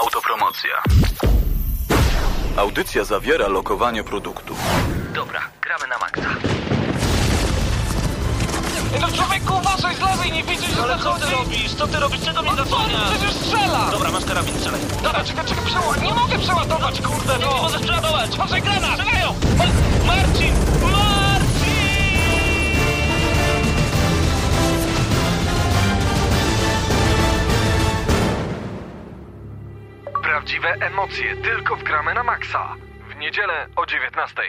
Autopromocja. Audycja zawiera lokowanie produktu. Dobra, gramy na maksa. No człowieku, uważaj z lewej, nie widzisz, że Ale co ty robisz? Co ty robisz? Czego mnie On zasłaniasz? przecież strzela! Dobra, masz karabin, strzelaj. Dobra, czekaj, czekaj, przeładuj. Nie mogę przeładować, kurde, Nie, nie no! możesz przeładować. Uważaj, granat! Strzelają! Ma- Marcin! Marcin! Prawdziwe emocje tylko w gramy na maksa. W niedzielę o 19.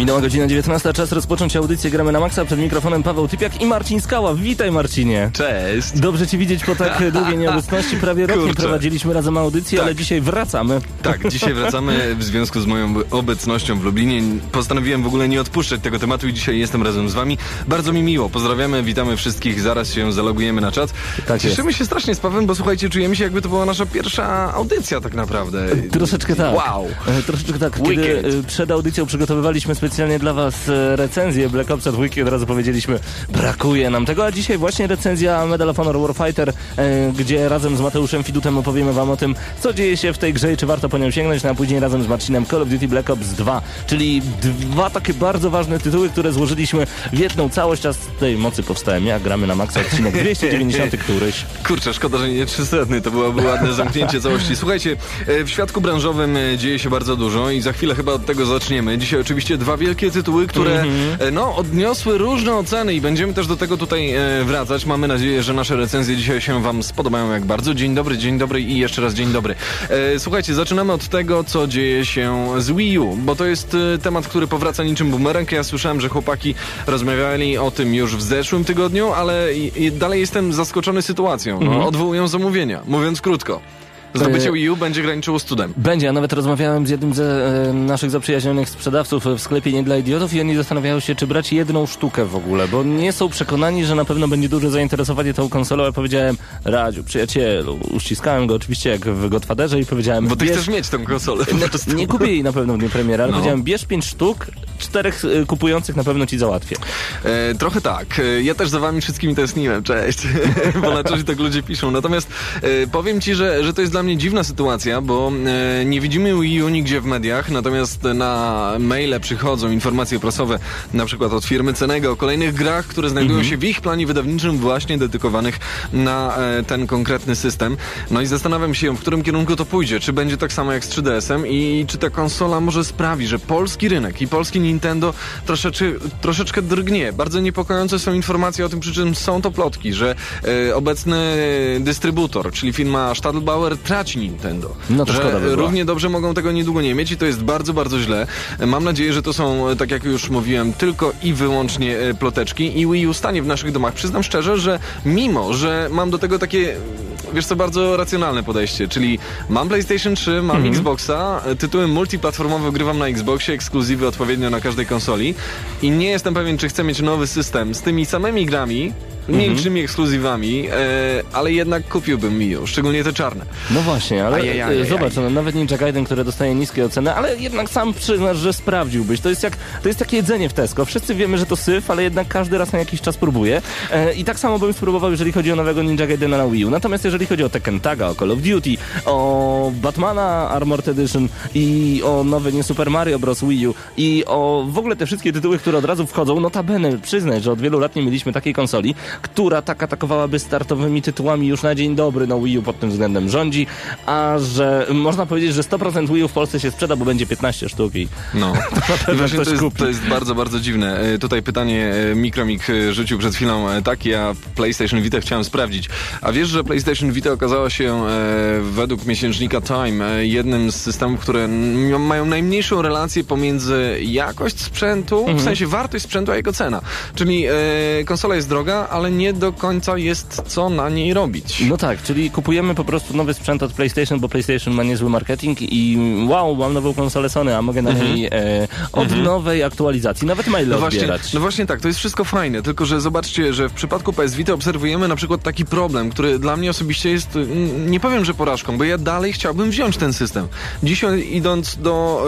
Minęła godzina 19, czas rozpocząć audycję Gramy na Maxa. Przed mikrofonem Paweł Typiak i Marcin Skała. Witaj Marcinie. Cześć! Dobrze Cię widzieć po tak długiej nieobecności. Prawie rok nie prowadziliśmy razem audycji, Tak. ale dzisiaj wracamy. Tak, dzisiaj wracamy w związku z moją obecnością w Lublinie. Postanowiłem w ogóle nie odpuszczać tego tematu i dzisiaj jestem razem z wami. Bardzo mi miło. Pozdrawiamy, witamy wszystkich. Zaraz się zalogujemy na czat. Tak Cieszymy się strasznie z Pawłem, bo słuchajcie, czujemy się jakby to była nasza pierwsza audycja tak naprawdę. Troszeczkę tak. Wow! E, Troszeczkę tak. Kiedy e, przed audycją przygotowywaliśmy specjalnie dla Was e, recenzję Black Opsa dwójki, od razu powiedzieliśmy, brakuje nam tego, a dzisiaj właśnie recenzja Medal of Honor Warfighter, e, gdzie razem z Mateuszem Fidutem opowiemy Wam o tym, co dzieje się w tej grze i czy warto po nią sięgnąć, no a później razem z Marcinem Call of Duty Black Ops 2, czyli dwa takie bardzo ważne tytuły, które złożyliśmy w jedną całość, a z tej mocy powstałem ja, gramy na maksa odcinek 290 któryś. Kurczę, szkoda, że nie 300, to byłoby ładne zamknięcie całości. Słuchajcie, e, w świadku branżowym dzieje się bardzo dużo i za chwilę chyba od tego zaczniemy. Dzisiaj oczywiście dwa wielkie tytuły, które e, no, odniosły różne oceny i będziemy też do tego tutaj e, wracać. Mamy nadzieję, że nasze recenzje dzisiaj się wam spodobają jak bardzo. Dzień dobry, dzień dobry i jeszcze raz dzień dobry. E, Słuchajcie, zaczynamy od tego, co dzieje się z Wii U, bo to jest e, temat, który powraca niczym bumerang. Ja słyszałem, że chłopaki rozmawiali o tym już w zeszłym tygodniu, ale i, i dalej jestem zaskoczony sytuacją. No, Odwołują zamówienia, mówiąc krótko. Zdobycie E, Wii U będzie graniczyło z cudem. Będzie, ja nawet rozmawiałem z jednym ze e, naszych zaprzyjaźnionych sprzedawców w sklepie Nie dla Idiotów i oni zastanawiają się, czy brać jedną sztukę w ogóle, bo nie są przekonani, że na pewno będzie duże zainteresowanie tą konsolą. Ja powiedziałem, Radziu, przyjacielu, uściskałem go oczywiście jak w Godfatherze i powiedziałem, Bo ty bierz... chcesz mieć tą konsolę. Nie kupię jej na pewno w dniu premiery, ale No. powiedziałem, bierz pięć sztuk, czterech e, kupujących na pewno ci załatwię. E, trochę tak. E, ja też za wami wszystkimi tęskniłem, cześć. bo na czasie tak ludzie piszą. Natomiast e, powiem ci, że, że to jest dla mnie dziwna sytuacja, bo e, nie widzimy Wii U nigdzie w mediach, natomiast na maile przychodzą informacje prasowe, na przykład od firmy Cenego o kolejnych grach, które znajdują się w ich planie wydawniczym właśnie dedykowanych na e, ten konkretny system. No i zastanawiam się, w którym kierunku to pójdzie. Czy będzie tak samo jak z 3DS-em i czy ta konsola może sprawi, że polski rynek i polski Nintendo troszeczkę, troszeczkę drgnie. Bardzo niepokojące są informacje o tym, przy czym są to plotki, że e, obecny dystrybutor, czyli firma Stadelbauer traci Nintendo. No to że szkoda by równie dobrze mogą tego niedługo nie mieć i to jest bardzo, bardzo źle. Mam nadzieję, że to są, e, tak jak już mówiłem, tylko i wyłącznie e, ploteczki i Wii U stanie w naszych domach. Przyznam szczerze, że mimo, że mam do tego takie, wiesz co, bardzo racjonalne podejście, czyli mam PlayStation 3, mam Mhm. Xboxa, e, tytuły multiplatformowe grywam na Xboxie, ekskluzywy odpowiednio na każdej konsoli i nie jestem pewien, czy chcę mieć nowy system z tymi samymi grami. Mniejszymi ekskluzywami, e, ale jednak kupiłbym Wii U, szczególnie te czarne. No właśnie, ale Ajajajaj. e, zobacz, no, nawet Ninja Gaiden, które dostaje niskie oceny, ale jednak sam przyznasz, że sprawdziłbyś. To jest jak, to jest takie jedzenie w Tesco. Wszyscy wiemy, że to syf, ale jednak każdy raz na jakiś czas próbuje. E, I tak samo bym spróbował, jeżeli chodzi o nowego Ninja Gaidena na Wii U. Natomiast jeżeli chodzi o Tekken Taga, o Call of Duty, o Batmana Armored Edition i o nowy nie Super Mario Bros. Wii U i o w ogóle te wszystkie tytuły, które od razu wchodzą, notabene przyznać, że od wielu lat nie mieliśmy takiej konsoli, która tak atakowałaby startowymi tytułami już na dzień dobry, no Wii U pod tym względem rządzi, a że można powiedzieć, że 100% Wii U w Polsce się sprzeda, bo będzie 15 sztuk i No, ktoś to jest, kupi. to jest bardzo, bardzo dziwne. E, Tutaj pytanie e, Mikromik e, rzucił przed chwilą takie, a PlayStation Vita chciałem sprawdzić. A wiesz, że PlayStation Vita okazała się według miesięcznika Time jednym z systemów, które mają najmniejszą relację pomiędzy jakość sprzętu, Mhm. w sensie wartość sprzętu, a jego cena. Czyli konsola jest droga, ale nie do końca jest co na niej robić. No tak, czyli kupujemy po prostu nowy sprzęt od PlayStation, bo PlayStation ma niezły marketing i wow, mam nową konsolę Sony, a mogę na niej e, od nowej aktualizacji nawet maile Mhm. No właśnie, odbierać. no właśnie tak, to jest wszystko fajne, tylko że zobaczcie, że w przypadku PS Vita obserwujemy na przykład taki problem, który dla mnie osobiście jest, nie powiem, że porażką, bo ja dalej chciałbym wziąć ten system. Dzisiaj idąc do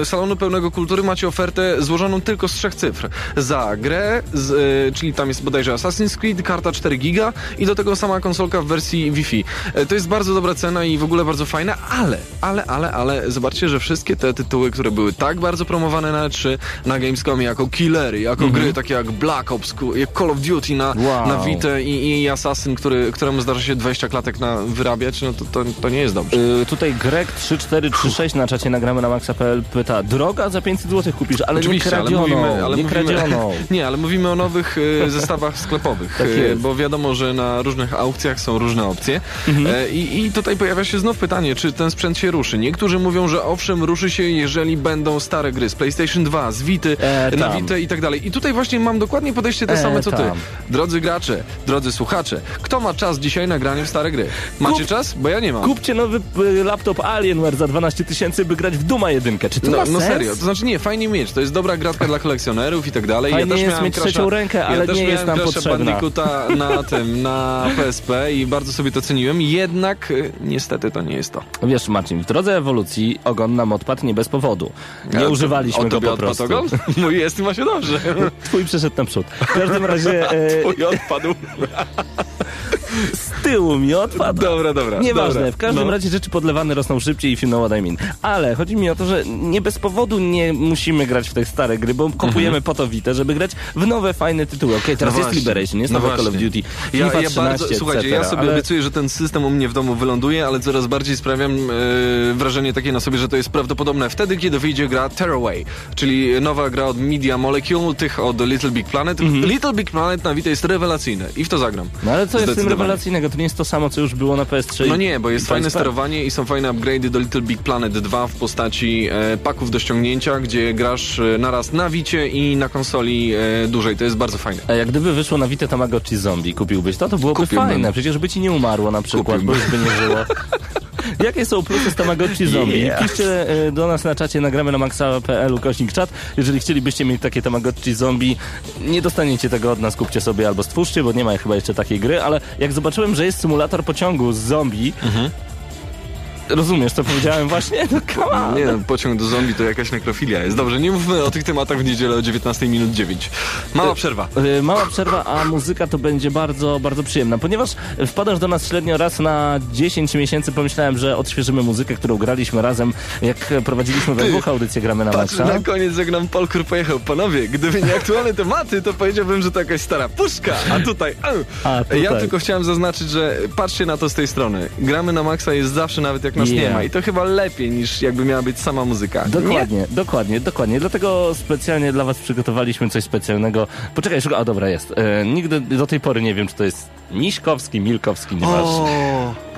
e, salonu pełnego kultury macie ofertę złożoną tylko z trzech cyfr. Za grę, z, e, czyli tam jest bodajże Assassin's Assassin's Creed, karta 4 giga i do tego sama konsolka w wersji Wi-Fi. E, To jest bardzo dobra cena i w ogóle bardzo fajna, ale, ale, ale, ale zobaczcie, że wszystkie te tytuły, które były tak bardzo promowane na E3, na Gamescomie jako killery, jako gry takie jak Black Ops, jak Call of Duty na, Wow. na Vita i, i Assassin, który, któremu zdarza się 20 klatek na wyrabiać, no to, to, to nie jest dobrze. Y, tutaj Greg 3436 na czacie nagramy na maxa.pl pyta, droga za 500 zł kupisz, ale Oczywiście, nie ale kradzioną, mówimy, ale nie mówimy, kradzioną. Nie, ale mówimy o nowych e, zestawach sklepowych, Tak e, bo wiadomo, że na różnych aukcjach są różne opcje. Mhm. E, i, I tutaj pojawia się znów pytanie, czy ten sprzęt się ruszy. Niektórzy mówią, że owszem, ruszy się, jeżeli będą stare gry z PlayStation 2, z Vity, E, na. Vita i tak dalej. I tutaj właśnie mam dokładnie podejście te E, same co ty. tam. Drodzy gracze, drodzy słuchacze, kto ma czas dzisiaj na granie w stare gry? Macie Kup- czas? Bo ja nie mam. Kupcie nowy y, laptop Alienware za 12 tysięcy, by grać w Duma jedynkę. Czy to No, ma no sens? serio, to znaczy nie, fajnie mieć, to jest dobra gratka dla kolekcjonerów i tak dalej. Fajnie ja też jest mieć trzecią rękę, ale ja też nie jest nam potrzebna. Bandicoota na tym, na PSP i bardzo sobie to ceniłem, jednak y, niestety to nie jest to. Wiesz, Marcin, w drodze ewolucji ogon nam odpadł nie bez powodu. Nie używaliśmy go po prostu. ogon? Mój jest i ma się dobrze. Twój przeszedł naprzód. W każdym razie e, Twój odpadł. Z tyłu mi odpadł. Dobra, dobra. Nieważne, dobra. w każdym No. razie rzeczy podlewane rosną szybciej i you know what I mean. Ale chodzi mi o to, że nie bez powodu nie musimy grać w te stare gry, bo kupujemy po to Vita, żeby grać w nowe, fajne tytuły. Okej, teraz Mhm. No jest właśnie. Liberation, jest No nowe Call of. Duty, Ja, FIFA ja 13, bardzo, słuchajcie, ja sobie ale... obiecuję, że ten system u mnie w domu wyląduje, ale coraz bardziej sprawiam e, wrażenie takie na sobie, że to jest prawdopodobne wtedy, kiedy wyjdzie gra Tearaway, czyli nowa gra od Media Molecule, tych od Little Big Planet. Little Big Planet na Vita jest rewelacyjne i w to zagram. Mhm. No ale co jest w tym. Rewelacyjnego? To nie jest to samo, co już było na PS3 No nie, bo jest fajne sterowanie i są fajne upgrade'y do Little Big Planet 2 w postaci e, paków do ściągnięcia, gdzie grasz e, naraz na Vicie i na konsoli e, dużej. To jest bardzo fajne. A jak gdyby wyszło na Vita Tamagotchi Zombie, kupiłbyś to? To byłoby Kupiłbym. fajne, przecież by ci nie umarło na przykład, Kupiłbym. bo już by nie żyło. Jakie są plusy z Tamagotchi Zombie? Yeah. Piszcie e, do nas na czacie, nagramy na maxa.pl kośnik czat. Jeżeli chcielibyście mieć takie Tamagotchi Zombie, nie dostaniecie tego od nas, kupcie sobie albo stwórzcie, bo nie ma chyba jeszcze takiej gry, ale jak zobaczyłem, że jest symulator pociągu z zombie, Mhm. Rozumiesz, co powiedziałem właśnie? No come on. Nie, no, pociąg do zombie to jakaś nekrofilia jest. Dobrze, nie mówmy o tych tematach w niedzielę o 19 minut 9. Mała przerwa. Y, Mała przerwa, a muzyka to będzie bardzo, bardzo przyjemna. Ponieważ wpadasz do nas średnio raz na 10 miesięcy, pomyślałem, że odświeżymy muzykę, którą graliśmy razem, jak prowadziliśmy we dwóch audycję Gramy na Patrzę Maxa. na koniec, jak nam Polkur pojechał. Panowie, gdyby nie aktualne tematy, to powiedziałbym, że to jakaś stara puszka. A tutaj... au. A, tutaj. Ja tylko chciałem zaznaczyć, że patrzcie na to z tej strony. Gramy na maksa jest zawsze, nawet jak nas nie Yeah. ma. I to chyba lepiej, niż jakby miała być sama muzyka. Nie? Dokładnie, dokładnie, dokładnie. Dlatego specjalnie dla was przygotowaliśmy coś specjalnego. Poczekaj, szukaj, a dobra, jest. E, nigdy do tej pory nie wiem, czy to jest Miśkowski, Milkowski, nieważne. O,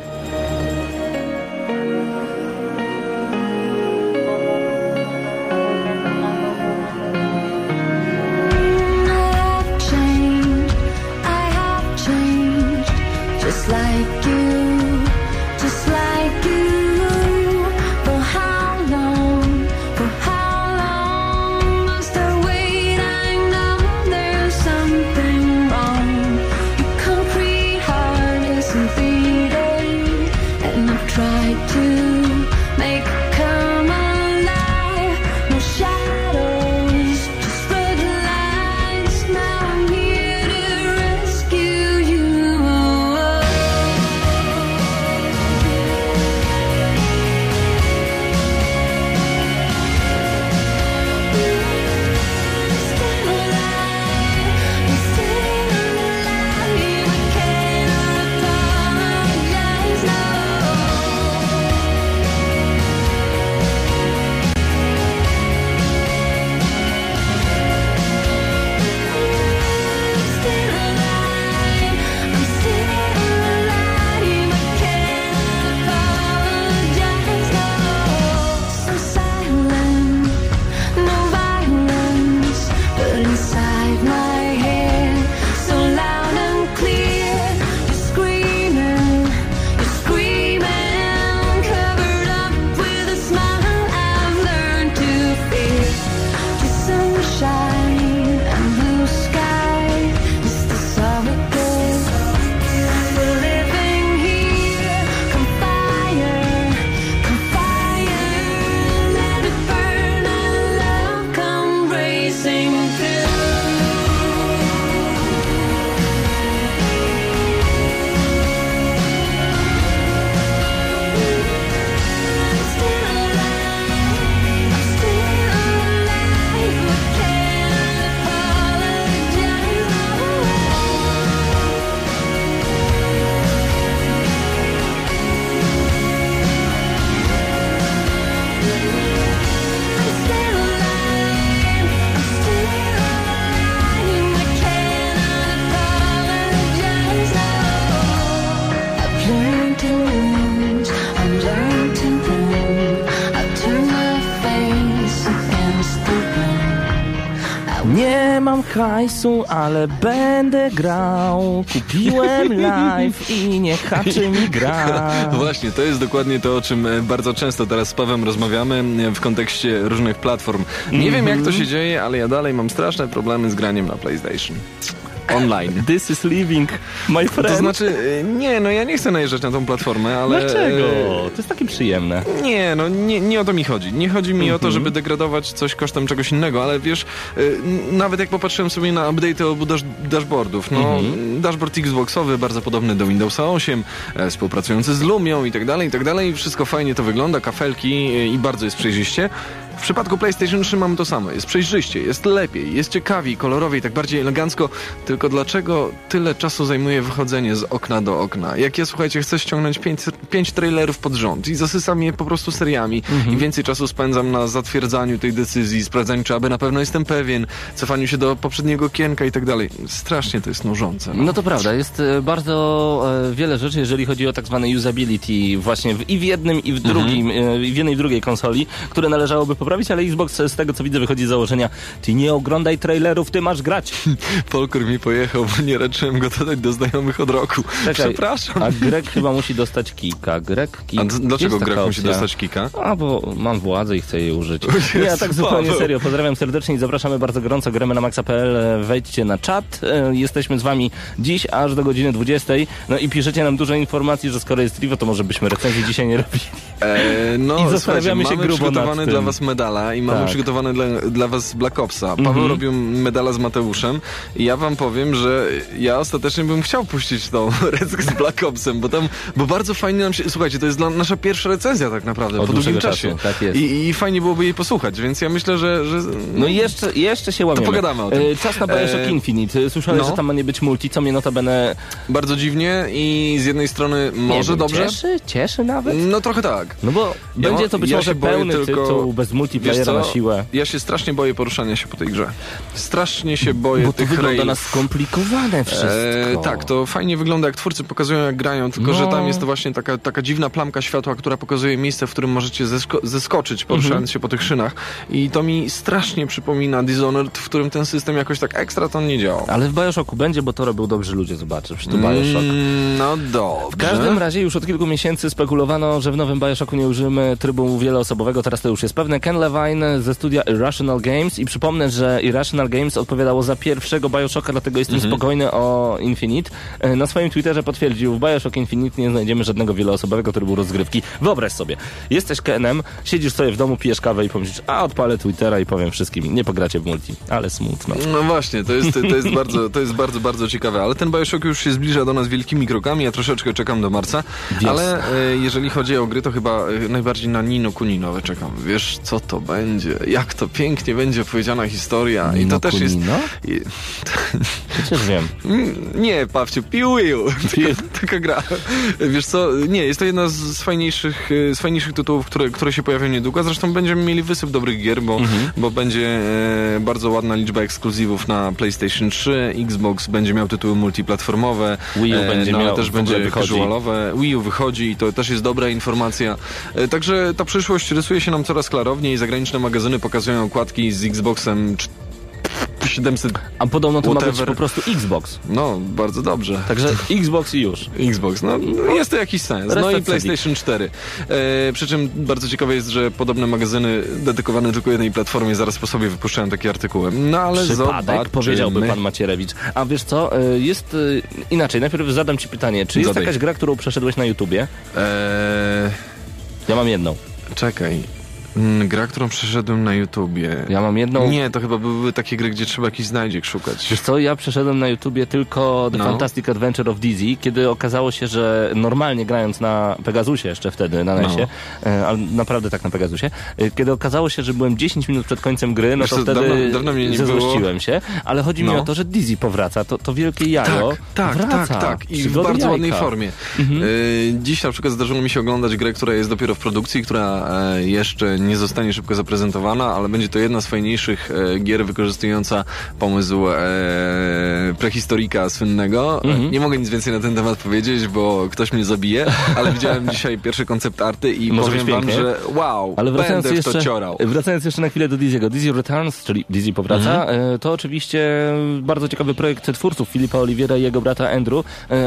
hajsu, ale będę grał. Kupiłem live i nie haczy mi gra. Właśnie, to jest dokładnie to, o czym e, bardzo często teraz z Pawem rozmawiamy e, w kontekście różnych platform. Nie wiem, jak to się dzieje, ale ja dalej mam straszne problemy z graniem na PlayStation. Online. This is living, my friend. To znaczy, e, nie, no ja nie chcę najeżdżać na tą platformę, ale... Dlaczego? e, To jest takie przyjemne. Nie, no nie, nie o to mi chodzi. Nie chodzi mi o Mhm. to, żeby degradować coś kosztem czegoś innego, ale wiesz, y, nawet jak popatrzyłem sobie na update obu dash, dashboardów, no Mhm. dashboard Xboxowy bardzo podobny do Windowsa 8, e, współpracujący z Lumią i tak dalej, i tak dalej. Wszystko fajnie to wygląda, kafelki y, i bardzo jest przejrzyście. W przypadku PlayStation 3 mamy to samo. Jest przejrzyście, jest lepiej, jest ciekawiej, kolorowiej, tak bardziej elegancko. Tylko dlaczego tyle czasu zajmuje wychodzenie z okna do okna? Jak ja, słuchajcie, chcę ściągnąć pięć, pięć trailerów pod rząd i zasysam je po prostu seriami i więcej czasu spędzam na zatwierdzaniu tej decyzji, sprawdzaniu, czy aby na pewno jestem pewien, cofaniu się do poprzedniego okienka i tak dalej. Strasznie to jest nużące. No. No to prawda, jest e, bardzo e, wiele rzeczy, jeżeli chodzi o tak zwane usability właśnie w, i w jednym i w drugim, e, i w jednej i drugiej konsoli, które należałoby poprawić, ale Xbox z tego co widzę wychodzi z założenia, ty nie oglądaj trailerów, ty masz grać. Polkur mi pojechał, bo nie raczyłem go dodać do znajomych od roku. Przepraszam. A Greg chyba musi dostać kika. Greg kik. A dlaczego Greg musi dostać kika? A, bo mam władzę i chcę jej użyć. Jezu, Nie, a tak zupełnie Paweł. serio. Pozdrawiam serdecznie i zapraszamy bardzo gorąco. Gramy na maxa.pl. E, Wejdźcie na czat. E, Jesteśmy z wami dziś aż do godziny 20. No i piszecie nam dużo informacji, że skoro jest Rivo, to może byśmy recenzji dzisiaj nie robili. E, no, I zastanawiamy się grubo nad tym. dla was medala i mamy Tak. przygotowane dla, dla was Black Opsa. Paweł Mhm. robił medala z Mateuszem i ja wam powiem, że ja ostatecznie bym chciał puścić tą recenzję z Black Opsem, bo tam, bo bardzo fajnie nam się, słuchajcie, to jest dla, nasza pierwsza recenzja tak naprawdę, Od po długim czasie. czasu, tak jest. I, I fajnie byłoby jej posłuchać, więc ja myślę, że... że No i jeszcze, jeszcze się łamiemy. pogadamy o tym. E, Czas na Bioshock E, Infinite. Słyszałem, no. że tam ma nie być multi, co mnie notabene... Bardzo dziwnie i z jednej strony może nie wiem, dobrze. Cieszy? Cieszy nawet? No trochę tak. No bo Ja będzie to być ja może pełny tylko- tytuł bez Wiesz multiplayera co? na siłę. Ja się strasznie boję poruszania się po tej grze. Strasznie się boję Bo to tych wygląda railów. na skomplikowane wszystko. E, tak, to fajnie wygląda, jak twórcy pokazują, jak grają, tylko No. że tam jest to właśnie taka, taka dziwna plamka światła, która pokazuje miejsce, w którym możecie zesko- zeskoczyć, poruszając Mhm. się po tych szynach. I to mi strasznie przypomina Dishonored, w którym ten system jakoś tak ekstra to nie działał. Ale w Bioshocku będzie, bo to robią dobrzy ludzie, zobaczę. Przecież to Bioshock. Mm, no dobrze. W każdym razie już od kilku miesięcy spekulowano, że w nowym Bioshocku nie użyjemy trybu wieloosobowego, teraz to już jest pewne. Ken Levine ze studia Irrational Games i przypomnę, że Irrational Games odpowiadało za pierwszego Bioshocka, dlatego jestem Mhm. spokojny o Infinite. E, Na swoim Twitterze potwierdził, w Bioshock Infinite nie znajdziemy żadnego wieloosobowego trybu rozgrywki. Wyobraź sobie, jesteś Kenem, siedzisz sobie w domu, pijesz kawę i pomyślisz, a odpalę Twittera i powiem wszystkim, nie pogracie w multi. Ale smutno. No właśnie, to jest, to jest, bardzo, to jest bardzo, bardzo ciekawe, ale ten Bioshock już się zbliża do nas wielkimi krokami, ja troszeczkę czekam do marca, ale e, jeżeli chodzi o gry, to chyba e, najbardziej na Nino Kuninowe czekam. Wiesz, co to będzie, jak to pięknie będzie opowiedziana historia i Nino to też jest... I, Przecież wiem. Mm, nie, Pawciu, piuju, taka, taka gra. Wiesz co, nie, jest to jedna z fajniejszych, e, z fajniejszych tytułów, które, które się pojawią niedługo, zresztą będziemy mieli wysyp dobrych gier, bo, Mhm. bo będzie e, bardzo ładna liczba ekskluzywów na PlayStation 3, Xbox będzie miał tytuły multiplatformowe, Wii U będzie no, ale miał, też będzie wychodzi. casualowe, Wii U wychodzi i to też jest dobra informacja. E, Także ta przyszłość rysuje się nam coraz klarowniej, zagraniczne magazyny pokazują okładki z Xboxem cz- 700, A podobno to ma być Whatever. po prostu Xbox. no bardzo dobrze. Także Xbox i już. Xbox, no jest to jakiś sens. No i PlayStation 4. E, przy czym bardzo ciekawe jest, że podobne magazyny dedykowane tylko jednej platformie zaraz po sobie wypuszczają takie artykuły. No ale Przypadek, zobaczymy. powiedziałby pan Macierewicz. A wiesz co, y, jest y, inaczej. Najpierw zadam ci pytanie. Czy jest Zadaj. jakaś gra, którą przeszedłeś na YouTubie? E, Ja mam jedną. czekaj. Mm, Gra, którą przeszedłem na YouTubie. Ja mam jedną. Nie, to chyba były takie gry, gdzie trzeba jakiś znajdziek szukać. Wiesz co, ja przeszedłem na YouTubie tylko The No. Fantastic Adventure of Dizzy, kiedy okazało się, że normalnie grając na Pegasusie jeszcze wtedy, na NESie, No. e, ale naprawdę tak na Pegasusie, e, kiedy okazało się, że byłem 10 minut przed końcem gry, no to wtedy dawno- dawno mnie nie zezłościłem się, ale chodzi mi No. o to, że Dizzy powraca, to, to wielkie jajo Tak, tak, wraca. tak, tak. I w bardzo ładnej formie. Mhm. E, dziś na przykład zdarzyło mi się oglądać grę, która jest dopiero w produkcji, która e, jeszcze nie zostanie szybko zaprezentowana, ale będzie to jedna z fajniejszych e, gier wykorzystująca pomysł e, prehistorika słynnego. Mhm. Nie mogę nic więcej na ten temat powiedzieć, bo ktoś mnie zabije, ale widziałem dzisiaj pierwszy koncept arty i Może powiem wam, że wow, Ale wracając będę w to jeszcze, ciorał. wracając jeszcze na chwilę do Dizzy'ego. Dizzy Returns, czyli Dizzy powraca, e, to oczywiście bardzo ciekawy projekt twórców Filipa Oliviera i jego brata Andrew.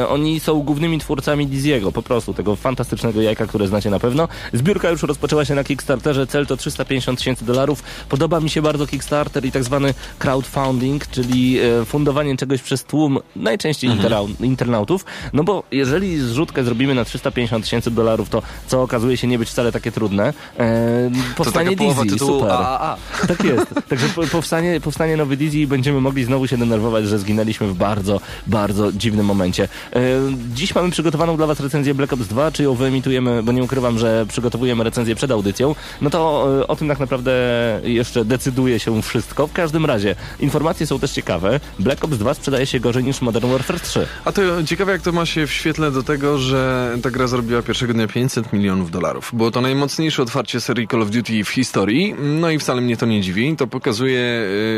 Oni są głównymi twórcami Dizzy'ego, po prostu tego fantastycznego jajka, które znacie na pewno. Zbiórka już rozpoczęła się na Kickstarterze, cel to 350 tysięcy dolarów. Podoba mi się bardzo Kickstarter i tak zwany crowdfunding, czyli e, fundowanie czegoś przez tłum, najczęściej interau- internautów, no bo jeżeli zrzutkę zrobimy na 350 tysięcy dolarów, to co okazuje się nie być wcale takie trudne, e, powstanie Dizzy, tytułu super. AAA. Tak jest. Także po, powstanie, powstanie nowy Dizzy i będziemy mogli znowu się denerwować, że zginęliśmy w bardzo, bardzo dziwnym momencie. E, dziś mamy przygotowaną dla Was recenzję Black Ops 2, czy ją wyemitujemy, bo nie ukrywam, że przygotowujemy recenzję przed audycją. No to e, o tym tak naprawdę jeszcze decyduje się wszystko. W każdym razie, informacje są też ciekawe. Black Ops 2 sprzedaje się gorzej niż Modern Warfare 3. A to ciekawe, jak to ma się w świetle do tego, że ta gra zarobiła pierwszego dnia 500 milionów dolarów. Było to najmocniejsze otwarcie serii Call of Duty w historii, no i wcale mnie to nie dziwi. To pokazuje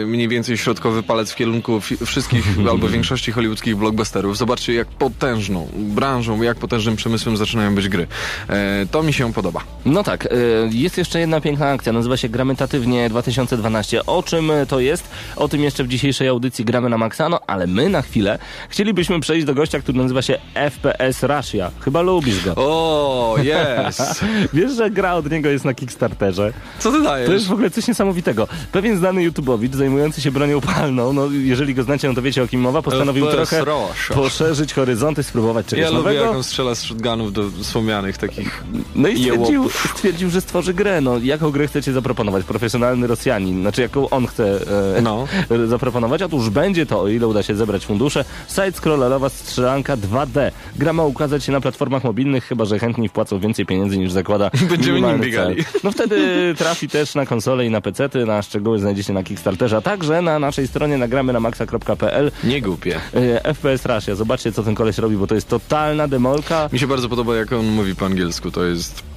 y, mniej więcej środkowy palec w kierunku wszystkich albo większości hollywoodzkich blockbusterów. Zobaczcie, jak potężną branżą, jak potężnym przemysłem zaczynają być gry. E, to mi się podoba. No tak, jest jeszcze jedna piękna akcja, nazywa się Gramy Tatywnie 2012. O czym to jest? O tym jeszcze w dzisiejszej audycji Gramy na Maxa, no ale my na chwilę chcielibyśmy przejść do gościa, który nazywa się FPS Russia. Chyba lubisz go. O, jest! Wiesz, że gra od niego jest na Kickstarterze? Co ty dajesz? To jest w ogóle coś niesamowitego. Pewien znany YouTubowicz zajmujący się bronią palną, no jeżeli go znacie, no to wiecie o kim mowa, postanowił FPS trochę Russia. poszerzyć horyzonty, spróbować czegoś Ja lubię, nowego. jak on strzela z shotgunów do wspomnianych takich No i stwierdził, stwierdził, że stworzy grę. No, jaką grę chcecie zaproponować? Profesjonalny Rosjanin. Znaczy, jaką on chce e, No. zaproponować? Otóż będzie to, o ile uda się zebrać fundusze, side-scrollerowa strzelanka 2D. Gra ma ukazać się na platformach mobilnych, chyba że chętni wpłacą więcej pieniędzy niż zakłada Będziemy nim biegali. No wtedy trafi też na konsole i na pecety. Na szczegóły znajdziecie na Kickstarterze, a także na naszej stronie nagramy na maxa.pl Nie głupie. e, FPS Russia. Zobaczcie, co ten koleś robi, bo to jest totalna demolka. Mi się bardzo podoba, jak on mówi po angielsku. To jest...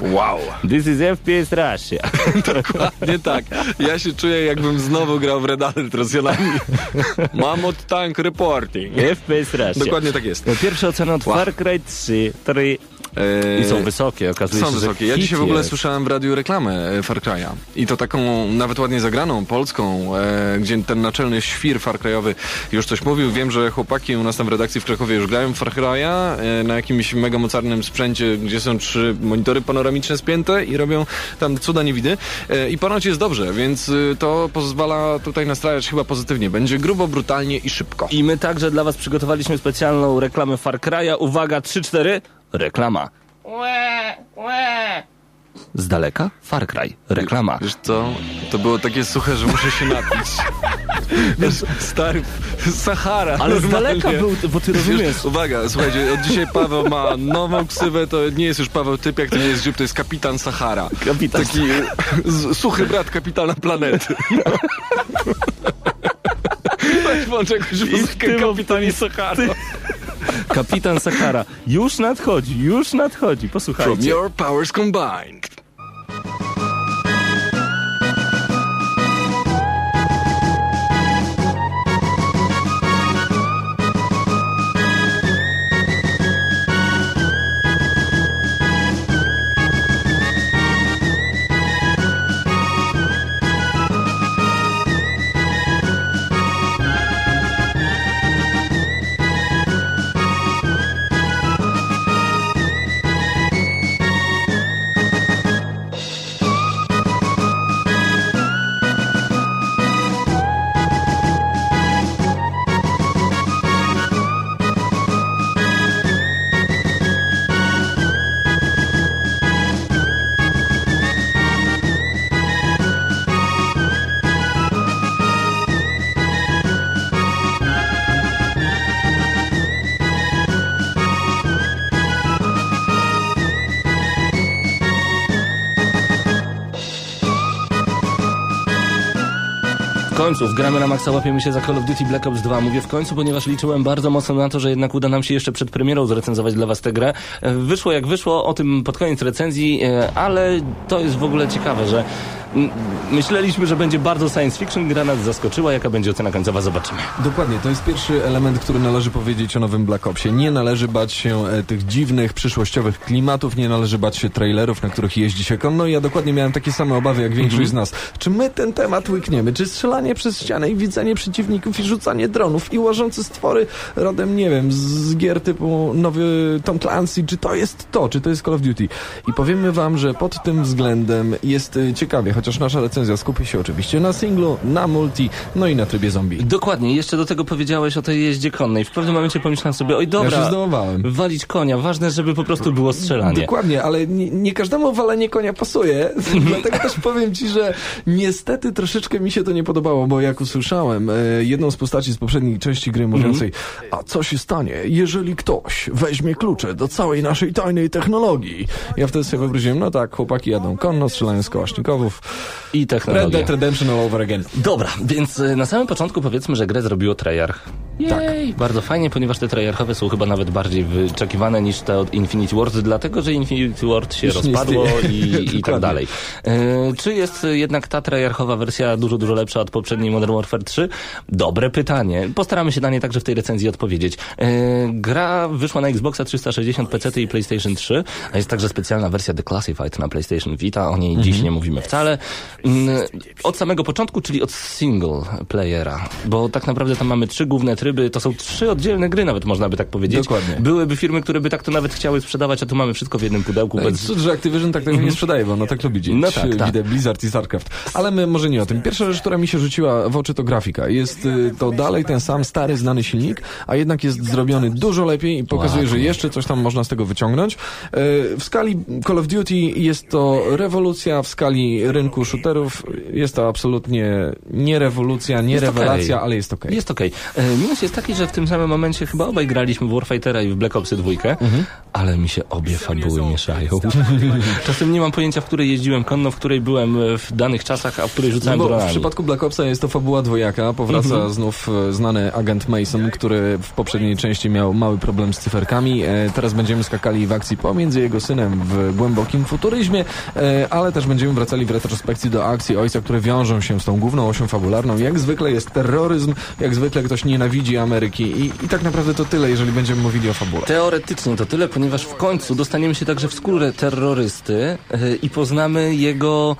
Wow. This is FPS Russia. Nie tak. Ja się czuję, jakbym znowu grał w Red Alert Rosjanami. Mam od tank reporting. FPS Russia. Dokładnie tak jest. No, Pierwsze oceny od Wow. Far Cry 3, 3 Eee, i są wysokie, okazuje Są się, wysokie. że Ja dzisiaj w ogóle jest. słyszałem w radiu reklamę e, Far Cry'a. I to taką nawet ładnie zagraną, polską, e, gdzie ten naczelny świr Far Cry'owy już coś mówił. Wiem, że chłopaki u nas tam w redakcji w Krakowie już grają Far Cry'a e, na jakimś mega mocarnym sprzęcie, gdzie są trzy monitory panoramiczne spięte i robią tam cuda niewidy. E, I ponoć jest dobrze, więc e, to pozwala tutaj nastrajać chyba pozytywnie. Będzie grubo, brutalnie i szybko. I my także dla was przygotowaliśmy specjalną reklamę Far Cry'a. Uwaga, 3-4, reklama. Z daleka Far Cry, reklama. Wiesz co? To było takie suche, że muszę się napić. Wiesz, stary, Sahara. Ale z daleka był, bo ty rozumiesz. Wiesz, uwaga, słuchajcie, od dzisiaj Paweł ma nową ksywę, to nie jest już Paweł Typiak, to nie jest Dziób, to jest Kapitan Sahara. Kapitan Taki suchy brat kapitana planety. Weź włącz jakąś muzykę kapitanie Sahara. Kapitan Sakara. Już nadchodzi, już nadchodzi. From Posłuchajcie. your powers combined. Końcu, w gramy na maksa, łapiemy się za Call of Duty Black Ops 2. Mówię w końcu, ponieważ liczyłem bardzo mocno na to, że jednak uda nam się jeszcze przed premierą zrecenzować dla was tę grę. E, Wyszło jak wyszło, o tym pod koniec recenzji, e, ale to jest w ogóle ciekawe, że myśleliśmy, że będzie bardzo science fiction, gra nas zaskoczyła, jaka będzie ocena końcowa, zobaczymy. Dokładnie, to jest pierwszy element, który należy powiedzieć o nowym Black Opsie. Nie należy bać się e, tych dziwnych, przyszłościowych klimatów, nie należy bać się trailerów, na których jeździ się konno. Ja dokładnie miałem takie same obawy jak większość z nas. Czy my ten temat łykniemy? Czy strzelanie przez ścianę i widzenie przeciwników i rzucanie dronów i łażące stwory rodem, nie wiem, z, gier typu nowy Tom Clancy, czy to jest to, czy to jest Call of Duty? I powiemy wam, że pod tym względem jest e, ciekawie, chociaż nasza recenzja skupi się oczywiście na singlu, na multi, no i na trybie zombie. Dokładnie, jeszcze do tego powiedziałeś o tej jeździe konnej. W pewnym momencie pomyślałem sobie, oj Ja dobra, zdołowałem. walić konia, ważne, żeby po prostu było strzelanie. Dokładnie, ale nie, nie każdemu walenie konia pasuje, dlatego też powiem ci, że niestety troszeczkę mi się to nie podobało, bo jak usłyszałem e, jedną z postaci z poprzedniej części gry mówiącej, a co się stanie, jeżeli ktoś weźmie klucze do całej naszej tajnej technologii? Ja wtedy sobie wyobraziłem, no tak, chłopaki jadą konno, strzelają z kałasznikowów, I Red technologia. Dead Redemption all over again. Dobra, więc y, na samym początku powiedzmy, że grę zrobiło Treyarch. Jej, Bardzo fajnie, ponieważ te Treyarchowe są chyba nawet bardziej wyczekiwane niż te od Infinity Ward, dlatego że Infinity Ward się Już rozpadło i, i tak dalej. E, czy jest jednak ta Treyarchowa wersja dużo, dużo lepsza od poprzedniej Modern Warfare 3? Dobre pytanie. Postaramy się na nie także w tej recenzji odpowiedzieć. E, gra wyszła na Xboxa 360, PC i PlayStation 3, a jest także specjalna wersja Declassified na PlayStation Vita, o niej dziś nie mówimy wcale. Mm, Od samego początku, czyli od single playera, bo tak naprawdę tam mamy trzy główne tryby, to są trzy oddzielne gry nawet można by tak powiedzieć. Dokładnie. Byłyby firmy, które by tak to nawet chciały sprzedawać, a tu mamy wszystko w jednym pudełku. No bez... cud, że Activision tak tego nie sprzedaje, bo no tak lubi dzieć. No tak, tak. Widzę Blizzard i StarCraft. Ale my może nie o tym. Pierwsza rzecz, która mi się rzuciła w oczy to grafika. Jest y, to dalej ten sam stary, znany silnik, a jednak jest zrobiony dużo lepiej i pokazuje, że jeszcze coś tam można z tego wyciągnąć. Y, W skali Call of Duty jest to rewolucja, w skali rynku shooterów jest to absolutnie nie rewolucja, nie Jest rewelacja, okej. ale jest okej. Jest okej. E, Minus jest taki, że w tym samym momencie chyba obaj graliśmy w Warfightera i w Black Opsy 2, Mhm. ale mi się obie fabuły mieszają. Czasem nie mam pojęcia, w której jeździłem konno, w której byłem w danych czasach, a w której No rzucałem bo w przypadku Black Opsa jest to fabuła dwojaka. Powraca Mhm. znów e, znany agent Mason, który w poprzedniej części miał mały problem z cyferkami. E, teraz będziemy skakali w akcji pomiędzy jego synem w głębokim futuryzmie, e, ale też będziemy wracali w retrospekcji do akcji ojca, które wiążą się z tą główną osią fabularną. Jak zwykle jest terroryzm, jak zwykle ktoś nienawidzi Ameryki i, i tak naprawdę to tyle, jeżeli będziemy mówili o fabule. Teoretycznie to tyle, ponieważ w końcu dostaniemy się także w skórę terrorysty i poznamy jego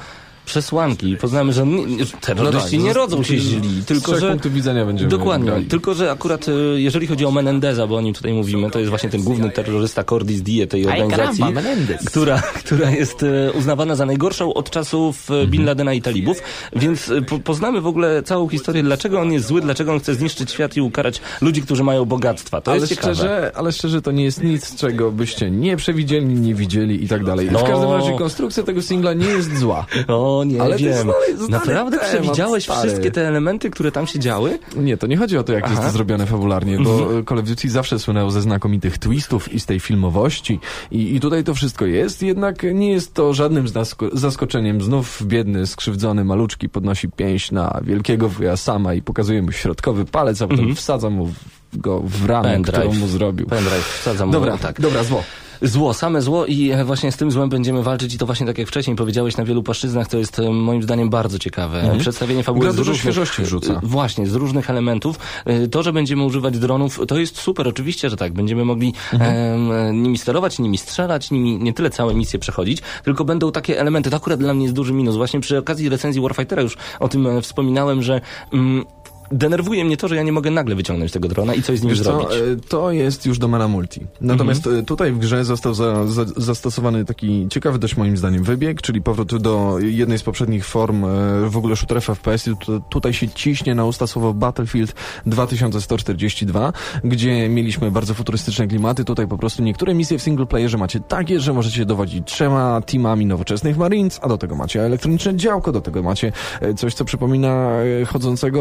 przesłanki. Poznamy, że nie- terroryści No tak, nie z- rodzą się źli, z tylko że... punktów widzenia będziemy Dokładnie, grali. tylko że akurat e, jeżeli chodzi o Menendeza, bo o nim tutaj mówimy, to jest właśnie ten główny terrorysta Cordis Die tej organizacji, która, która jest e, uznawana za najgorszą od czasów e, Bin Ladena i talibów, więc po, poznamy w ogóle całą historię, dlaczego on jest zły, dlaczego on chce zniszczyć świat i ukarać ludzi, którzy mają bogactwa. To ale jest ciekawe. szczerze, ale szczerze to nie jest nic, czego byście nie przewidzieli, nie widzieli i tak dalej. No. W każdym razie konstrukcja tego singla nie jest zła. Nie Ale to jest wiem. znany- znany Naprawdę temat, przewidziałeś stary. wszystkie te elementy, które tam się działy? Nie, to nie chodzi o to, jak jest Aha. to zrobione fabularnie, bo Call of Duty zawsze słynęło ze znakomitych twistów i z tej filmowości i, i tutaj to wszystko jest, jednak nie jest to żadnym zasko zaskoczeniem. Znów biedny, skrzywdzony maluczki podnosi pięść na wielkiego wuja sama i pokazuje mu środkowy palec, a potem wsadza mu go w ranę, Pendrive. którą mu zrobił. Pendrive, wsadzam mu, Dobra, tak. dobra, zło. Zło, same zło i e, właśnie z tym złem będziemy walczyć i to właśnie tak jak wcześniej powiedziałeś na wielu płaszczyznach, to jest e, moim zdaniem bardzo ciekawe. Przedstawienie fabuły Mhm. Gra z dużo różnych, świeżości wrzuca. e, Właśnie, z różnych elementów. To, że będziemy używać dronów, to jest super, oczywiście, że tak. Będziemy mogli Mhm. em, nimi sterować, nimi strzelać, nimi nie tyle całe misje przechodzić, tylko będą takie elementy. To akurat dla mnie jest duży minus. Właśnie przy okazji recenzji Warfightera już o tym wspominałem, że mm, denerwuje mnie to, że ja nie mogę nagle wyciągnąć tego drona i coś z nim Wiesz co, zrobić. e, to jest już domena multi. Natomiast e, tutaj w grze został za, za, zastosowany taki ciekawy dość moim zdaniem wybieg, czyli powrót do jednej z poprzednich form e, w ogóle shooterów FPS. Tutaj się ciśnie na usta słowo Battlefield 2142, gdzie mieliśmy bardzo futurystyczne klimaty. Tutaj po prostu niektóre misje w single playerze macie takie, że możecie dowodzić trzema teamami nowoczesnych Marines, a do tego macie elektroniczne działko, do tego macie coś, co przypomina chodzącego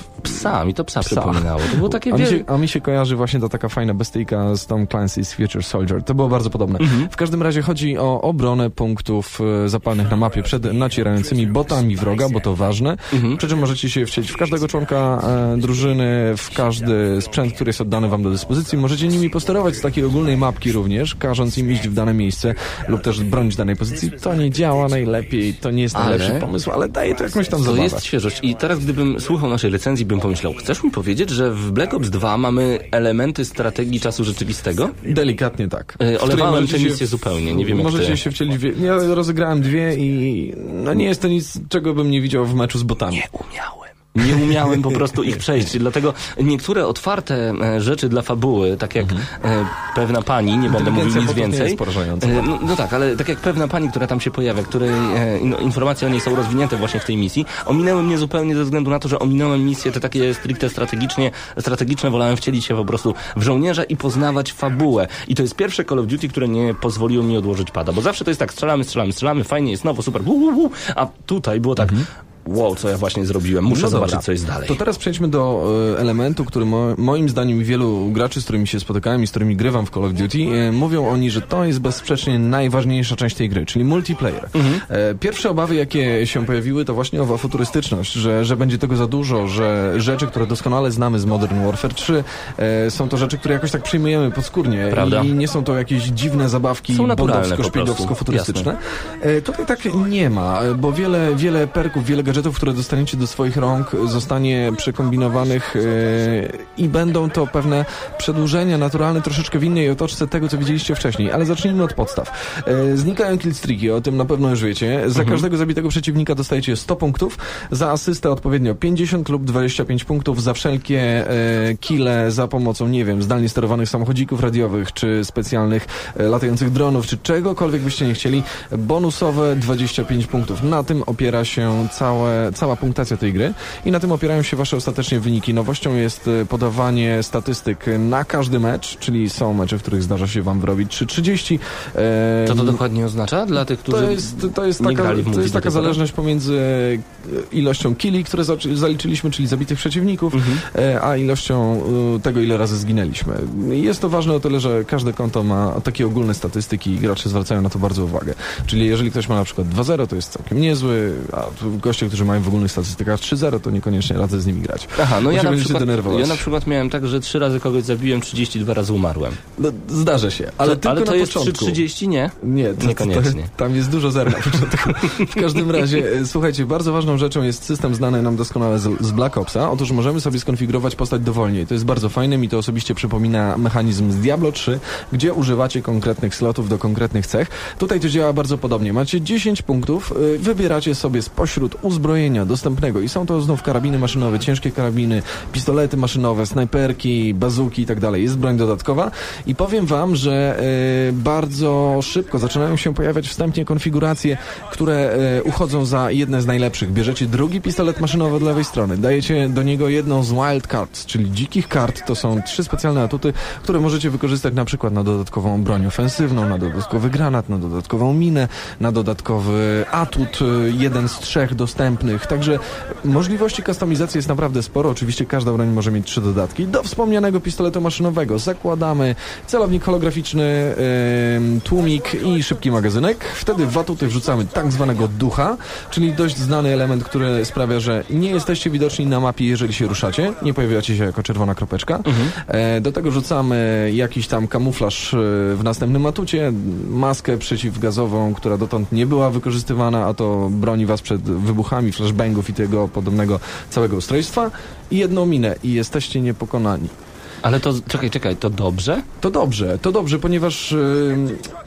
Psa, mi to psa, przypominało. To było takie A mi, się, a mi się kojarzy właśnie ta taka fajna bestyjka z Tom Clancy's Future Soldier. To było bardzo podobne. Mhm. W każdym razie chodzi o obronę punktów e, zapalnych na mapie przed nacierającymi botami wroga, bo to ważne. Mhm. Przy czym możecie się wcielić w każdego członka e, drużyny, w każdy sprzęt, który jest oddany wam do dyspozycji. Możecie nimi posterować z takiej ogólnej mapki również, każąc im iść w dane miejsce lub też bronić danej pozycji. To nie działa najlepiej, to nie jest Ale- najlepszy pomysł, ale daje to jakąś tam To zabawę. jest świeżość. I teraz, gdybym słuchał naszej recenzji, bym pomyślał, chcesz mi powiedzieć, że w Black Ops 2 mamy elementy strategii czasu rzeczywistego? Delikatnie tak. Yy, olewałem tę misję zupełnie, nie wiem jak Możecie ty. się wcielić w... Ja rozegrałem dwie i no nie jest to nic, czego bym nie widział w meczu z botami. Nie umiałem. Nie umiałem po prostu ich przejść. Dlatego niektóre otwarte e, rzeczy dla fabuły, tak jak e, pewna pani, nie będę mówił nic więcej. jest porażająca. E, no, no tak, ale tak jak pewna pani, która tam się pojawia, której in, informacje o niej są rozwinięte właśnie w tej misji, ominęły mnie zupełnie ze względu na to, że ominąłem misje te takie stricte strategicznie, strategiczne, wolałem wcielić się po prostu w żołnierza i poznawać fabułę. I to jest pierwsze Call of Duty, które nie pozwoliło mi odłożyć pada, bo zawsze to jest tak, strzelamy, strzelamy, strzelamy, fajnie jest, nowo, super, wu, wu, wu, a tutaj było tak, wow, co ja właśnie zrobiłem, muszę No zobaczyć, dobra. co jest dalej. To teraz przejdźmy do e, elementu, który mo, moim zdaniem wielu graczy, z którymi się spotykałem i z którymi grywam w Call of Duty, e, mówią oni, że to jest bezsprzecznie najważniejsza część tej gry, czyli multiplayer. E, pierwsze obawy, jakie się pojawiły, to właśnie owa futurystyczność, że, że będzie tego za dużo, że rzeczy, które doskonale znamy z Modern Warfare 3, e, są to rzeczy, które jakoś tak przyjmujemy podskórnie Prawda. i nie są to jakieś dziwne zabawki bondowsko-szpiegowsko-futurystyczne. Tutaj tak nie ma, bo wiele, wiele perków, wiele gadżetów, które dostaniecie do swoich rąk, zostanie przekombinowanych e, i będą to pewne przedłużenia naturalne troszeczkę w innej otoczce tego, co widzieliście wcześniej. Ale zacznijmy od podstaw. E, Znikają killstreaki, o tym na pewno już wiecie. Za każdego zabitego przeciwnika dostajecie 100 punktów, za asystę odpowiednio 50 lub 25 punktów, za wszelkie e, kile za pomocą, nie wiem, zdalnie sterowanych samochodzików radiowych, czy specjalnych latających dronów, czy czegokolwiek byście nie chcieli, bonusowe 25 punktów. Na tym opiera się całe, cała punktacja tej gry i na tym opierają się wasze ostatecznie wyniki. Nowością jest e, podawanie statystyk na każdy mecz, czyli są mecze, w których zdarza się wam wyrobić 3.30. E, Co to dokładnie oznacza dla tych, którzy to jest, to jest taka, to jest taka zależność pomiędzy e, ilością killi, które zaliczyliśmy, czyli zabitych przeciwników, Mhm. e, a ilością e, tego, ile razy zginęliśmy. Jest to ważne o tyle, że każde konto ma takie ogólne statystyki i gracze zwracają na to bardzo uwagę. Czyli jeżeli ktoś ma na przykład 2-0, to jest całkiem niezły, a goście, którzy mają w ogólnych statystykach 3-0, to niekoniecznie radzę z nimi grać. Aha, no ja na, przykład, ja na przykład miałem tak, że trzy razy kogoś zabiłem, 32 razy umarłem. No, zdarza się, ale to, tylko ale to na jest początku. 3.30, nie? Nie, to, Niekoniecznie. To, tam jest dużo zer na początku. W każdym razie, e, słuchajcie, bardzo ważną rzeczą jest system znany nam doskonale z, z Black Opsa. Otóż możemy sobie skonfigurować postać dowolnie. To jest bardzo fajne, mi to osobiście przypomina mechanizm z Diablo 3, gdzie używacie konkretnych slotów do konkretnych cech. Tutaj to działa bardzo podobnie. Macie 10 punktów, y, wybieracie sobie spośród uzbrojenia dostępnego i są to znów karabiny maszynowe, ciężkie karabiny, pistolety maszynowe, snajperki, bazuki i tak dalej. Jest broń dodatkowa i powiem wam, że y, bardzo szybko zaczynają się pojawiać wstępnie konfiguracje, które y, uchodzą za jedne z najlepszych. Bierzecie drugi pistolet maszynowy od lewej strony, dajecie do niego jedną z wild cards, czyli dzikich kart. To są trzy specjalne atuty, które możecie wykorzystać na przykład na dodatkową broń ofensywną, na dodatkowy granat, na dodatkową minę, na dodatkowy atut, y, jeden z trzech dostępnych. Także możliwości kustomizacji jest naprawdę sporo. Oczywiście każda broń może mieć trzy dodatki. Do wspomnianego pistoletu maszynowego zakładamy celownik holograficzny, ym, tłumik i szybki magazynek. Wtedy w atuty wrzucamy tak zwanego ducha, czyli dość znany element, który sprawia, że nie jesteście widoczni na mapie, jeżeli się ruszacie. Nie pojawiacie się jako czerwona kropeczka. E, do tego rzucamy jakiś tam kamuflaż e, w następnym atucie, maskę przeciwgazową, która dotąd nie była wykorzystywana, a to broni was przed wybuchami, flashbangów i tego podobnego całego ustrojstwa i jedną minę i jesteście niepokonani. Ale to, czekaj, czekaj, to dobrze? To dobrze, to dobrze, ponieważ y,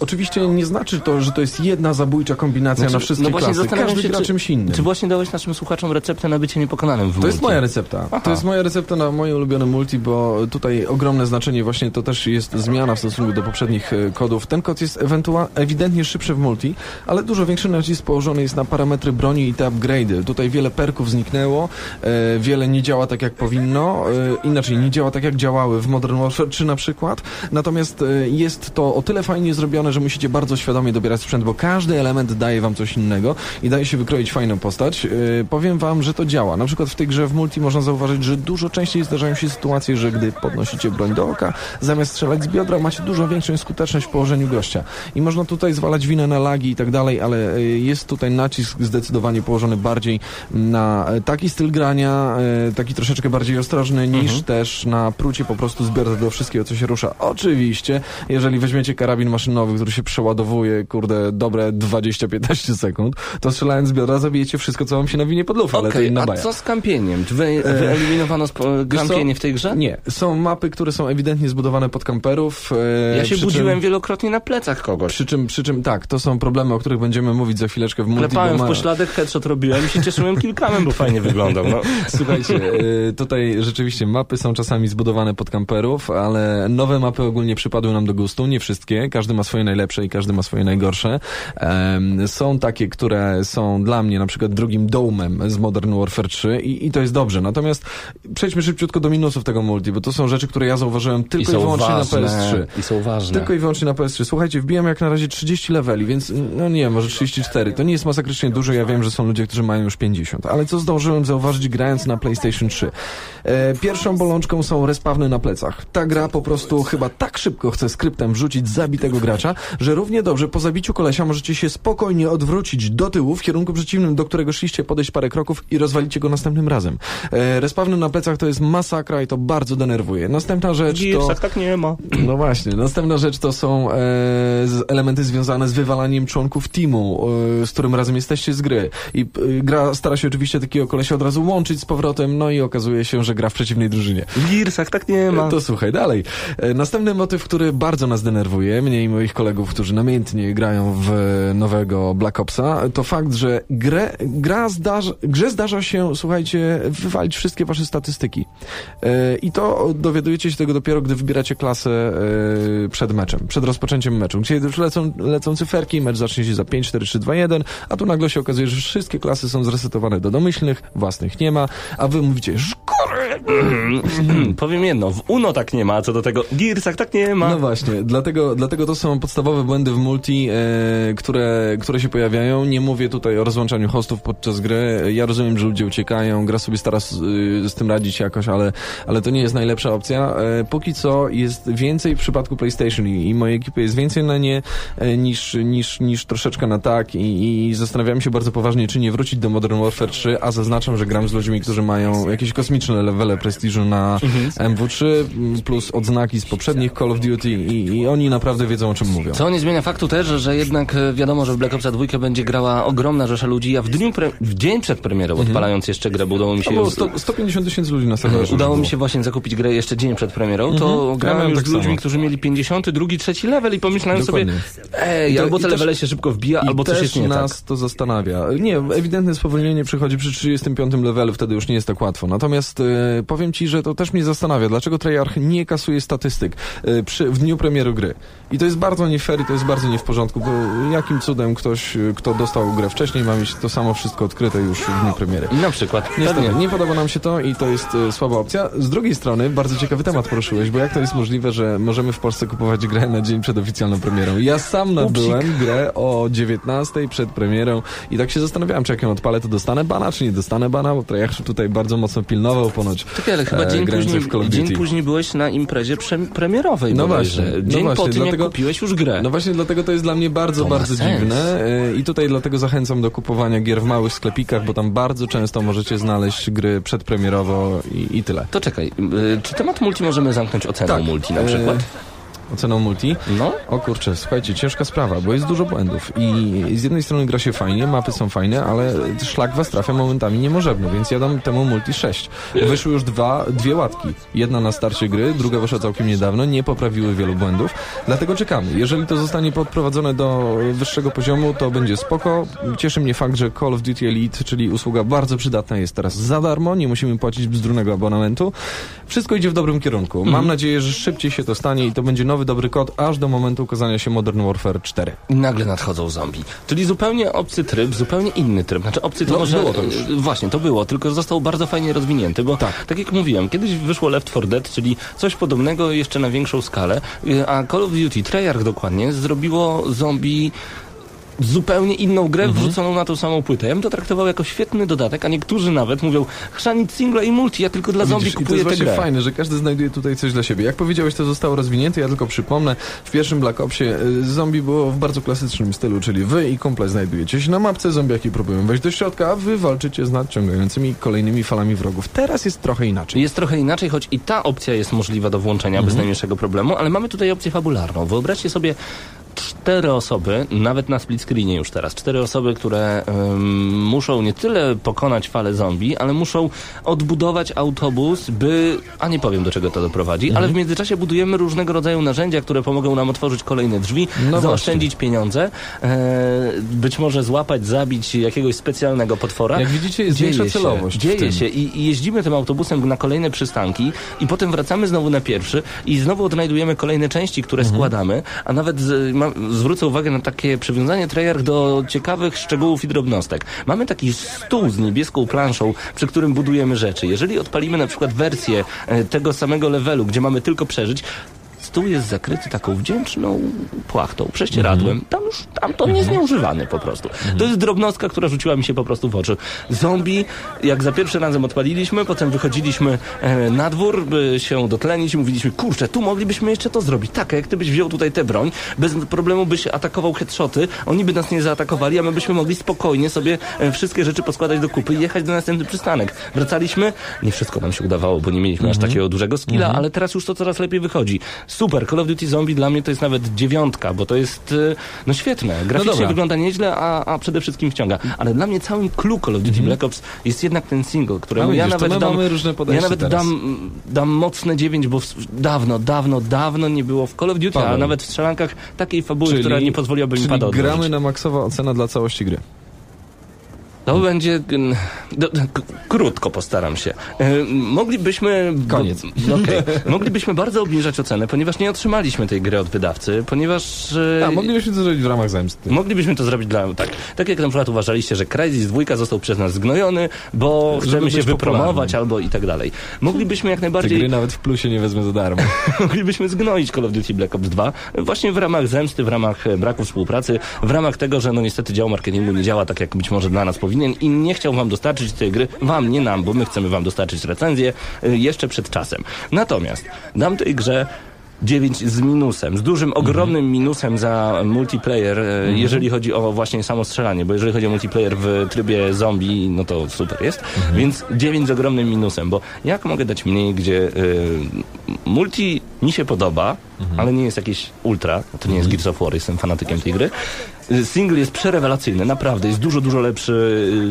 oczywiście nie znaczy to, że to jest jedna zabójcza kombinacja na wszystkie no właśnie klasy. Każdy się, gra czy, czymś innym. Czy właśnie dałeś naszym słuchaczom receptę na bycie niepokonanym w To jest multi? moja recepta. Aha. To jest moja recepta na moje ulubione multi, bo tutaj ogromne znaczenie właśnie to też jest zmiana w stosunku do poprzednich e, kodów. Ten kod jest ewentua- ewidentnie szybszy w multi, ale dużo większy nacisk położony jest na parametry broni i te upgrade'y. Tutaj wiele perków zniknęło, e, wiele nie działa tak jak powinno, e, inaczej nie działa tak jak działało działały w Modern Warfare 3 na przykład. Natomiast e, jest to o tyle fajnie zrobione, że musicie bardzo świadomie dobierać sprzęt, bo każdy element daje wam coś innego i daje się wykroić fajną postać. E, powiem wam, że to działa. Na przykład w tej grze w multi można zauważyć, że dużo częściej zdarzają się sytuacje, że gdy podnosicie broń do oka, zamiast strzelać z biodra, macie dużo większą skuteczność w położeniu gościa. I można tutaj zwalać winę na lagi i tak dalej, ale e, jest tutaj nacisk zdecydowanie położony bardziej na taki styl grania, taki troszeczkę bardziej ostrożny, niż też na prucie po prostu z biodra do wszystkiego, co się rusza. Oczywiście, jeżeli weźmiecie karabin maszynowy, który się przeładowuje, kurde, dobre 20-15 sekund, to strzelając z biodra zabijecie wszystko, co wam się nawinie pod lufę, ale to inna a baja. co z kampieniem? Czy wy, wyeliminowano Wiesz co? kampienie w tej grze? Nie, są mapy, które są ewidentnie zbudowane pod kamperów. e, Ja się budziłem Czym, wielokrotnie na plecach kogoś. przy, czym, przy czym tak, to są problemy, o których będziemy mówić za chwileczkę w multi. Klepałem w pośladek, headshot robiłem i się cieszyłem kilkamem, bo fajnie wyglądał. No. Słuchajcie, y, tutaj rzeczywiście mapy są czasami zbudowane pod kamperów, ale nowe mapy ogólnie przypadły nam do gustu, nie wszystkie, każdy ma swoje najlepsze i każdy ma swoje najgorsze. Są takie, które są dla mnie na przykład drugim domem z Modern Warfare 3 i, i to jest dobrze. Natomiast przejdźmy szybciutko do minusów tego multi, bo to są rzeczy, które ja zauważyłem I tylko i, są wyłącznie ważne. na PS3. I są ważne. Tylko i wyłącznie na PS3. Słuchajcie, wbijam jak na razie 30 leveli, więc no nie, może 34. To nie jest masakrycznie dużo, ja wiem, że są ludzie, którzy mają już 50. Ale co zdążyłem zauważyć grając na PlayStation 3? E, pierwszą bolączką są respawny na plecach. Ta gra po prostu chyba tak szybko chce skryptem wrzucić zabitego gracza, że równie dobrze po zabiciu kolesia możecie się spokojnie odwrócić do tyłu w kierunku przeciwnym, do którego szliście, podejść parę kroków i rozwalicie go następnym razem. E, respawny na plecach to jest masakra i to bardzo denerwuje. Następna rzecz to... Gearsach tak nie ma. No właśnie. Następna rzecz to są e, elementy związane z wywalaniem członków teamu, e, z którym razem jesteście z gry. I e, gra stara się oczywiście takiego kolesia od razu łączyć z powrotem, no i okazuje się, że gra w przeciwnej drużynie. W Gearsach tak nie ma. To słuchaj, dalej. E, Następny motyw, który bardzo nas denerwuje, mnie i moich kolegów, którzy namiętnie grają w nowego Black Opsa, to fakt, że grę, gra zdarza, grze zdarza się, słuchajcie, wywalić wszystkie wasze statystyki. E, I to dowiadujecie się tego dopiero, gdy wybieracie klasę e, przed meczem, przed rozpoczęciem meczu. Gdzie już lecą, lecą cyferki, mecz zacznie się za 5, 4, 3, 2, 1, a tu nagle się okazuje, że wszystkie klasy są zresetowane do domyślnych, własnych nie ma, a wy mówicie, Hmm, Powiem jedno, w UNO tak nie ma, co do tego w Gearsach tak nie ma. No właśnie, dlatego, dlatego to są podstawowe błędy w multi, e, które, które się pojawiają. Nie mówię tutaj o rozłączaniu hostów podczas gry. Ja rozumiem, że ludzie uciekają, gra sobie stara z, y, z tym radzić jakoś, ale, ale to nie jest najlepsza opcja. E, póki co jest więcej w przypadku PlayStation i, i mojej ekipy jest więcej na nie e, niż, niż, niż troszeczkę na tak i, i zastanawiałem się bardzo poważnie, czy nie wrócić do Modern Warfare 3, a zaznaczam, że gram z ludźmi, którzy mają jakieś kosmiczne levele prestiżu na MW3 m, plus odznaki z poprzednich Call of Duty i, i oni naprawdę wiedzą o czym mówią. Co nie zmienia faktu też, że jednak e, wiadomo, że w Black Opsa 2 będzie grała ogromna rzesza ludzi, a w, dniu pre- w dzień przed premierą, odpalając jeszcze grę, bo udało mi To się... było 100, 150 tysięcy ludzi na serwerze. Udało mi było. się właśnie zakupić grę jeszcze dzień przed premierą, to Ja grałem miałem już tak z ludźmi, samo. którzy mieli 50, drugi, trzeci level i pomyślałem Dokładnie. sobie, ej, to- albo te levele się szybko wbija, albo coś jest nie nas tak. to zastanawia. Nie, ewidentne spowolnienie przychodzi przy 35 levelu, wtedy już nie jest tak łatwo. Natomiast e, powiem ci, że to też mnie zastanawia, dlaczego Treyarch nie kasuje statystyk e, przy, w dniu premiery gry. I to jest bardzo nie fair i to jest bardzo nie w porządku, bo jakim cudem ktoś, e, kto dostał grę wcześniej, ma mieć to samo wszystko odkryte już w dniu premiery. Na przykład. Niestety, Pewnie. nie podoba nam się to i to jest e, słaba opcja. Z drugiej strony, bardzo ciekawy temat poruszyłeś, bo jak to jest możliwe, że możemy w Polsce kupować grę na dzień przed oficjalną premierą? Ja sam nabyłem grę o 19 przed premierą i tak się zastanawiałem, czy jak ją odpalę, to dostanę bana, czy nie dostanę bana, bo Treyarch tutaj bardzo mocno pilnował ponoć. Czekaj, ale chyba e, dzień później, w Call of dzień. Później byłeś na imprezie premierowej. No właśnie, no Dzień po właśnie, tym, dlatego- jak kupiłeś już grę. No właśnie dlatego to jest dla mnie bardzo, To bardzo dziwne e, i tutaj dlatego zachęcam do kupowania gier w małych sklepikach, bo tam bardzo często możecie znaleźć gry przedpremierowo i, i tyle. To czekaj, y, czy temat multi możemy zamknąć oceną Tak, multi na e, przykład? Oceną multi? No. O kurczę, słuchajcie, ciężka sprawa, bo jest dużo błędów i z jednej strony gra się fajnie, mapy są fajne, ale szlak was trafia momentami niemożebny, więc ja dam temu multi 6. Wyszły już dwa, dwie łatki. Jedna na starcie gry, druga wyszła całkiem niedawno, nie poprawiły wielu błędów, dlatego czekamy. Jeżeli to zostanie podprowadzone do wyższego poziomu, to będzie spoko. Cieszy mnie fakt, że Call of Duty Elite, czyli usługa bardzo przydatna jest teraz za darmo, nie musimy płacić bzdurnego abonamentu. Wszystko idzie w dobrym kierunku. Mam nadzieję, że szybciej się to stanie i to będzie nowy nowy dobry kod, aż do momentu ukazania się Modern Warfare 4. I nagle nadchodzą zombie. Czyli zupełnie obcy tryb, zupełnie inny tryb. Znaczy obcy to No, może... było to już. e, Właśnie, to było, tylko został bardzo fajnie rozwinięty, bo tak. jak mówiłem, kiedyś wyszło Left 4 Dead, czyli coś podobnego jeszcze na większą skalę, e, a Call of Duty, Treyarch dokładnie, zrobiło zombie zupełnie inną grę Mhm. wrzuconą na tą samą płytę. Ja bym to traktował jako świetny dodatek, a niektórzy nawet mówią, chrzanić single i multi, ja tylko dla zombie Widzisz, to kupuję jest tę właśnie grę. fajne, że każdy znajduje tutaj coś dla siebie. Jak powiedziałeś, to zostało rozwinięte, ja tylko przypomnę, w pierwszym Black Opsie y, zombie było w bardzo klasycznym stylu, czyli wy i kumple znajdujecie się na mapce, zombiaki próbują wejść do środka, a wy walczycie z nadciągającymi kolejnymi falami wrogów. Teraz jest trochę inaczej. Jest trochę inaczej, choć i ta opcja jest możliwa do włączenia Mhm. bez najmniejszego problemu, ale mamy tutaj opcję fabularną. Wyobraźcie sobie cztery osoby, nawet na split screenie już teraz, cztery osoby, które ym, muszą nie tyle pokonać falę zombie, ale muszą odbudować autobus, by, a nie powiem do czego to doprowadzi, Mhm. ale w międzyczasie budujemy różnego rodzaju narzędzia, które pomogą nam otworzyć kolejne drzwi, No zaoszczędzić pieniądze, e, być może złapać, zabić jakiegoś specjalnego potwora. Jak widzicie, jest Dzieje większa się, celowość w Dzieje się i, i jeździmy tym autobusem na kolejne przystanki i potem wracamy znowu na pierwszy i znowu odnajdujemy kolejne części, które Mhm. składamy, a nawet z, ma, zwrócę uwagę na takie przywiązanie Treyarch do ciekawych szczegółów i drobnostek. Mamy taki stół z niebieską planszą, przy którym budujemy rzeczy. Jeżeli odpalimy na przykład wersję e, tego samego levelu, gdzie mamy tylko przeżyć, stół jest zakryty taką wdzięczną płachtą, prześcieradłem. Mhm. Tam już, tam to nie jest nieużywany po prostu. To jest drobnostka, która rzuciła mi się po prostu w oczy. Zombie, jak za pierwszym razem odpaliliśmy, potem wychodziliśmy e, na dwór, by się dotlenić i mówiliśmy, kurczę, tu moglibyśmy jeszcze to zrobić. Tak, jak ty byś wziął tutaj tę broń, bez problemu byś atakował headshoty, oni by nas nie zaatakowali, a my byśmy mogli spokojnie sobie e, wszystkie rzeczy poskładać do kupy i jechać do następny przystanek. Wracaliśmy, nie wszystko nam się udawało, bo nie mieliśmy aż takiego dużego skilla, ale teraz już to coraz lepiej wychodzi. Super, Call of Duty Zombie dla mnie to jest nawet dziewiątka, bo to jest e, no świetne. Graficznie dobra. wygląda nieźle, a, a przede wszystkim wciąga. Ale dla mnie całym clue Call of Duty Black Ops jest jednak ten single, któremu A ja widzisz, nawet dam, mamy różne podejście ja nawet teraz. dam, dam mocne 9, bo w, dawno, dawno, dawno nie było w Call of Duty, a Paweł. nawet w strzelankach takiej fabuły, która nie pozwoliłaby mi czyli pada odłożyć. gramy na maksowa ocena dla całości gry. To będzie... Do, krótko postaram się. E, moglibyśmy... Koniec. Bo, okej. Moglibyśmy bardzo obniżać ocenę, ponieważ nie otrzymaliśmy tej gry od wydawcy, ponieważ... e, A, moglibyśmy to zrobić w ramach zemsty. Moglibyśmy to zrobić dla... Tak, tak jak na przykład uważaliście, że Crysis 2 został przez nas zgnojony, bo Żeby chcemy się wypromować albo i tak dalej. Moglibyśmy jak Te najbardziej... gry nawet w plusie nie wezmę za darmo. moglibyśmy zgnoić Call of Duty Black Ops 2 właśnie w ramach zemsty, w ramach e, braku współpracy, w ramach tego, że no niestety dział marketingu nie działa tak, jak być może dla nas powinien i nie chciał wam dostarczyć tej gry, wam, nie nam, bo my chcemy wam dostarczyć recenzję e, jeszcze przed czasem. Natomiast dam tej grze 9 z minusem, z dużym, ogromnym minusem za multiplayer, e, jeżeli chodzi o właśnie samo strzelanie, bo jeżeli chodzi o multiplayer w trybie zombie, no to super jest, więc 9 z ogromnym minusem, bo jak mogę dać mniej, gdzie y, multi mi się podoba, ale nie jest jakieś ultra, to nie jest Gears of War, jestem fanatykiem tej gry. Single jest przerewelacyjny, naprawdę, jest dużo, dużo lepszy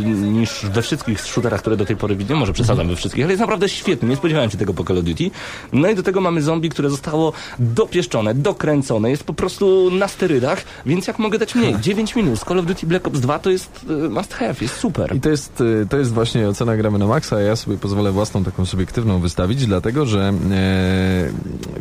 y, niż we wszystkich shooterach, które do tej pory widziałem, może przesadzam we wszystkich, ale jest naprawdę świetny, nie spodziewałem się tego po Call of Duty. No i do tego mamy zombie, które zostało dopieszczone, dokręcone, jest po prostu na sterydach, więc jak mogę dać mniej? 9 minus, Call of Duty Black Ops 2 to jest y, must have, jest super. I to jest, y, to jest właśnie ocena gramy na maksa, a ja sobie pozwolę własną taką subiektywną wystawić, dlatego że e,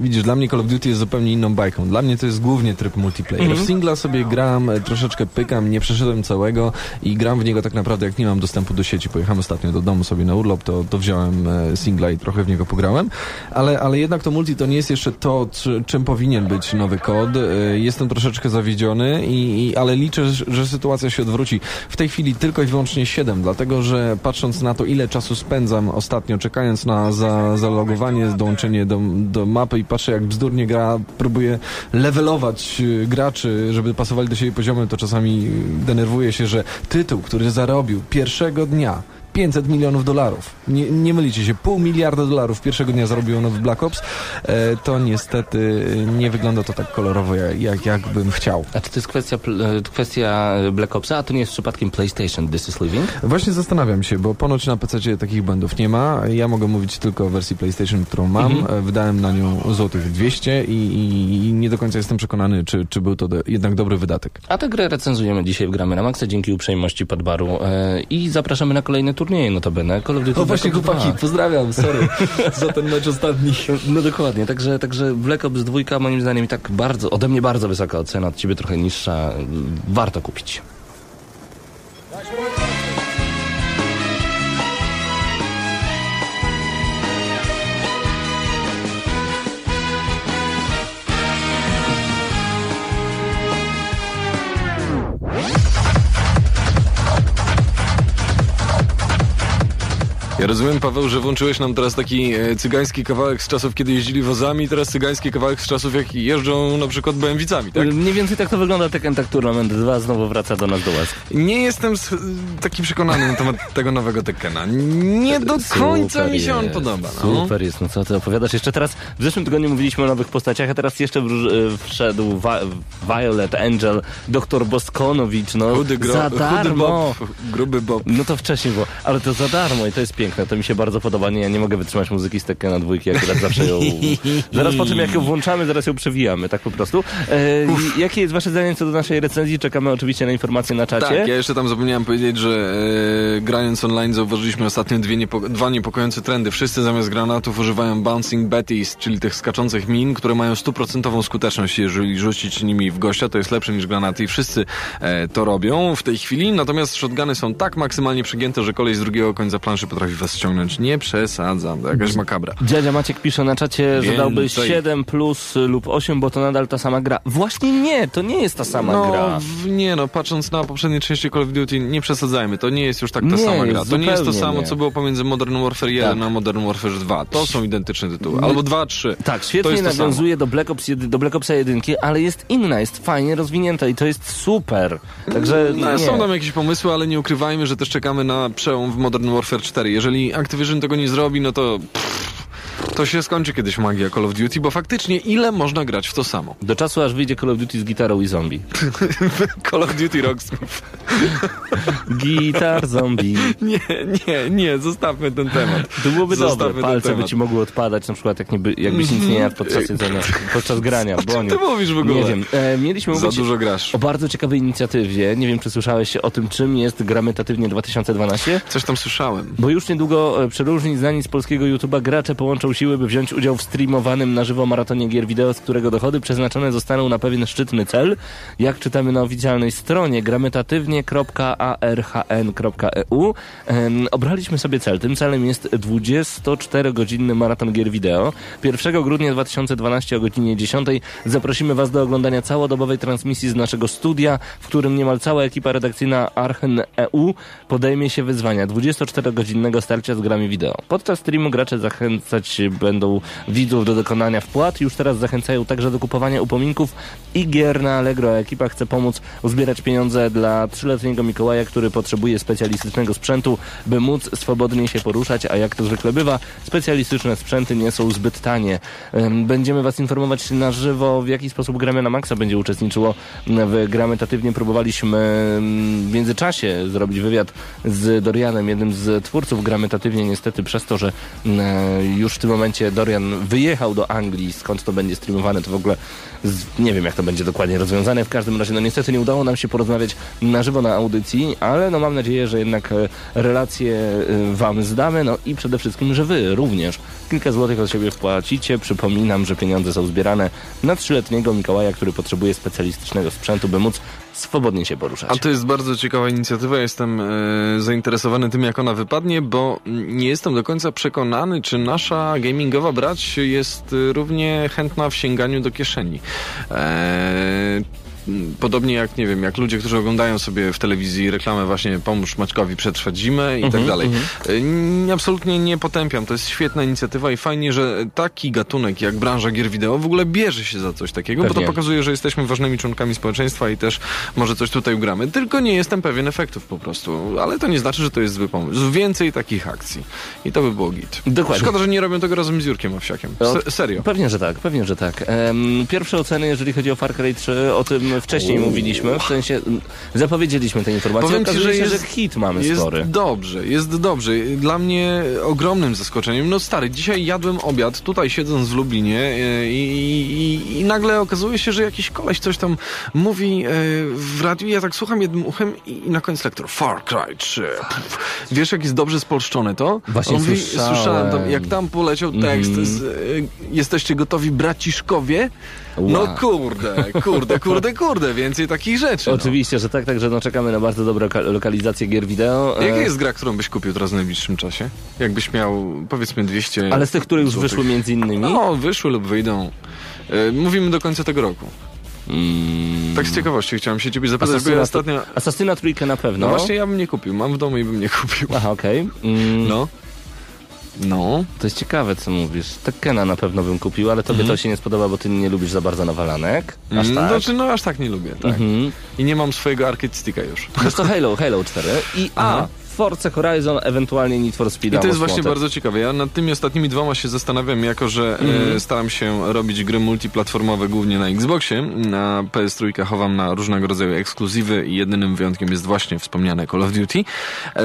widzisz, dla mnie Call of Duty jest zupełnie inną bajką. Dla mnie to jest głównie tryb multiplayer. Mhm. W singla sobie gram, troszeczkę pykam, nie przeszedłem całego i gram w niego tak naprawdę jak nie mam dostępu do sieci. Pojechałem ostatnio do domu sobie na urlop, to, to wziąłem e, singla i trochę w niego pograłem, ale, ale jednak to multi to nie jest jeszcze to, czy, czym powinien być nowy kod. E, Jestem troszeczkę zawiedziony, i, i, ale liczę, że- sytuacja się odwróci. W tej chwili tylko i wyłącznie 7, dlatego że patrząc na to, ile czasu spędzam ostatnio czekając na za, zalogowanie, dołączenie do, do mapy i patrzę jak bzdurnie gra, próbuję levelować y, graczy, żeby pasowali do siebie poziomy, to czasami denerwuję się, że tytuł, który zarobił pierwszego dnia 500 milionów dolarów. Nie, nie mylicie się, pół miliarda dolarów pierwszego dnia zarobił nowy Black Ops. E, to niestety nie wygląda to tak kolorowo, jak, jak, jak bym chciał. A czy to jest kwestia, e, kwestia Black Opsa, a to nie jest przypadkiem PlayStation This is Living? Właśnie zastanawiam się, bo ponoć na PC takich błędów nie ma. Ja mogę mówić tylko o wersji PlayStation, którą mam. Mhm. E, Wydałem na nią złotych 200 i, i, i nie do końca jestem przekonany, czy, czy był to do, jednak dobry wydatek. A tę grę recenzujemy dzisiaj w Gramy na Maxa dzięki uprzejmości Podbaru e, i zapraszamy na kolejny tur. Turnieje notabene. Call of Duty O właśnie chłopaki, 2. pozdrawiam, sorry za ten mecz ostatni. No dokładnie, także, także Black Ops 2 moim zdaniem i tak bardzo, ode mnie bardzo wysoka ocena, od ciebie trochę niższa. Warto kupić. Ja rozumiem, Paweł, że włączyłeś nam teraz taki e, cygański kawałek z czasów, kiedy jeździli wozami, teraz cygański kawałek z czasów, jak jeżdżą na przykład BMW-cami, tak? Mniej więcej tak to wygląda Tekken Tag Tournament 2 znowu wraca do nas do łask. Nie jestem taki przekonany na temat tego nowego Tekkena. Nie do końca Super mi się on podoba. No. Super jest, no co ty opowiadasz? Jeszcze teraz, w zeszłym tygodniu mówiliśmy o nowych postaciach, a teraz jeszcze e, wszedł Violet, Angel, doktor Boskonowicz, no Chudy, za chudy darmo. Bob, gruby Bob. No to wcześniej było, ale to za darmo i to jest piękne, to mi się bardzo podoba. Nie, ja nie mogę wytrzymać muzyki z Tekkena dwójki, akurat zawsze ją... zaraz po tym jak ją włączamy, zaraz ją przewijamy, tak po prostu. E, jakie jest wasze zdanie co do naszej recenzji? Czekamy oczywiście na informacje na czacie. Tak, ja jeszcze tam zapomniałem powiedzieć, że e, grając online zauważyliśmy ostatnio dwie niepo, dwa niepokojące trendy. Wszyscy zamiast granatów używają bouncing betties, czyli tych skaczących min, które mają stuprocentową skuteczność, jeżeli rzucić nimi w gościa, to jest lepsze niż granaty i wszyscy e, to robią w tej chwili. Natomiast shotguny są tak maksymalnie przegięte, że kolej z drugiego końca planszy potrafi was ściągnąć. Nie przesadzam, to jakaś makabra. Dziadzia Maciek pisze na czacie, że dałby Więcej. 7 plus lub 8, bo to nadal ta sama gra. Właśnie nie, to nie jest ta sama no, gra. nie no, patrząc na poprzednie części Call of Duty, nie przesadzajmy, to nie jest już tak ta Nie, sama gra. To nie jest to samo, nie. co było pomiędzy Modern Warfare 1 Tak. a Modern Warfare 2. To są identyczne tytuły. Albo 2, 3. Tak, świetnie nawiązuje do Black, Ops, do Black Opsa 1, ale jest inna, jest fajnie rozwinięta i to jest super. Także No, są tam jakieś pomysły, ale nie ukrywajmy, że też czekamy na przełom w Modern Warfare 4. Jeżeli Activision tego nie zrobi, no to pff, to się skończy kiedyś magia Call of Duty, bo faktycznie ile można grać w to samo? Do czasu, aż wyjdzie Call of Duty z gitarą i zombie. Call of Duty Rocksmith. Gitar, zombie. Nie, nie, nie, zostawmy ten temat. To byłoby Zostawmy dobre. Palce by ci mogły odpadać, na przykład jak niby, jakbyś nic nie jadł podczas jedzenia, podczas grania. O czym ty mówisz w ogóle? Nie wiem. E, mieliśmy Za mówić dużo grasz. o bardzo ciekawej inicjatywie. Nie wiem, czy słyszałeś o tym, czym jest Gramy Tatywnie 2012? Coś tam słyszałem. Bo już niedługo e, przeróżni znani z polskiego YouTube'a gracze połączą siły, by wziąć udział w streamowanym na żywo maratonie gier wideo, z którego dochody przeznaczone zostaną na pewien szczytny cel. Jak czytamy na oficjalnej stronie gramytatywnie.arhn.eu em, obraliśmy sobie cel. Tym celem jest 24-godzinny maraton gier wideo. 1 grudnia 2012 o godzinie 10 zaprosimy Was do oglądania całodobowej transmisji z naszego studia, w którym niemal cała ekipa redakcyjna Archen EU podejmie się wyzwania 24-godzinnego starcia z grami wideo. Podczas streamu gracze zachęcać będą widzów do dokonania wpłat. Już teraz zachęcają także do kupowania upominków i gier na Allegro. Ekipa chce pomóc uzbierać pieniądze dla trzyletniego Mikołaja, który potrzebuje specjalistycznego sprzętu, by móc swobodnie się poruszać, a jak to zwykle bywa, specjalistyczne sprzęty nie są zbyt tanie. Em, Będziemy Was informować na żywo, w jaki sposób Gramy na Maxa będzie uczestniczyło w Gramy. Próbowaliśmy w międzyczasie zrobić wywiad z Dorianem, jednym z twórców Gramy. Niestety przez to, że e, już tym momencie Dorian wyjechał do Anglii, skąd to będzie streamowane, to w ogóle z, nie wiem, jak to będzie dokładnie rozwiązane. W każdym razie, no niestety nie udało nam się porozmawiać na żywo na audycji, ale no mam nadzieję, że jednak e, relacje e, Wam zdamy, no i przede wszystkim, że Wy również kilka złotych od siebie wpłacicie. Przypominam, że pieniądze są zbierane na trzyletniego Mikołaja, który potrzebuje specjalistycznego sprzętu, by móc swobodnie się poruszać. A to jest bardzo ciekawa inicjatywa. Jestem e, zainteresowany tym, jak ona wypadnie, bo nie jestem do końca przekonany, czy nasza gamingowa brać jest e, równie chętna w sięganiu do kieszeni. E, Podobnie jak, nie wiem, jak ludzie, którzy oglądają sobie w telewizji reklamę właśnie pomóż Maćkowi przetrwać zimę i tak dalej. E, n- Absolutnie nie potępiam. To jest świetna inicjatywa i fajnie, że taki gatunek jak branża gier wideo w ogóle bierze się za coś takiego, bo Pewnie. to pokazuje, że jesteśmy ważnymi członkami społeczeństwa i też może coś tutaj ugramy. Tylko nie jestem pewien efektów po prostu. Ale to nie znaczy, że to jest zły pomysł. Więcej takich akcji. I to by było git. Dokładnie. Szkoda, że nie robią tego razem z Jurkiem Owsiakiem. Se serio. Pewnie, że tak, pewnie, że tak. Em, pierwsze oceny, jeżeli chodzi o Far Cry 3, o tym wcześniej mówiliśmy, w sensie zapowiedzieliśmy tę informację. Powiem ci, że jest- że hit mamy Jest spory. dobrze, jest dobrze. Dla mnie ogromnym zaskoczeniem. No stary, dzisiaj jadłem obiad tutaj siedząc w Lublinie e, i, i, i, nagle okazuje się, że jakiś koleś coś tam mówi e, w radiu, ja tak słucham jednym uchem i, na koniec lektor Far Cry 3. Pff. Wiesz, jak jest dobrze spolszczone to? Właśnie mówi, słyszałem. słyszałem tam, jak tam poleciał tekst, Mhm. z, e, jesteście gotowi braciszkowie? No Wow. kurde, kurde, kurde, kurde, więcej takich rzeczy. No. Oczywiście, że tak, także no, czekamy na bardzo dobrą loka- lokalizację gier wideo. Jaka E, jest gra, którą byś kupił teraz w najbliższym czasie? Jakbyś miał, powiedzmy, 200 Ale z tych, które już złotych. wyszły między innymi? No, wyszły lub wyjdą. E, Mówimy do końca tego roku. Mm. Tak z ciekawości chciałem się ciebie zapytać, bo Asasyna, ostatnio... Asasyna trójkę na pewno. No właśnie ja bym nie kupił, mam w domu i bym nie kupił. Aha, okej. Mm, No. No. To jest ciekawe, co mówisz. Tekkena na pewno bym kupił, ale tobie to się nie spodoba, bo ty nie lubisz za bardzo nawalanek. Aż Mhm. Mm, tak. Znaczy, no aż tak nie lubię, tak. Mhm. I nie mam swojego arcade sticka już. Wiesz to Halo, Halo 4 i A, Forza Horizon, ewentualnie Need for Speed I to jest właśnie bardzo ciekawe. Ja nad tymi ostatnimi dwoma się zastanawiam, jako że e, staram się robić gry multiplatformowe głównie na Xboxie. Na PS3 chowam na różnego rodzaju ekskluzywy i jedynym wyjątkiem jest właśnie wspomniane Call of Duty. E,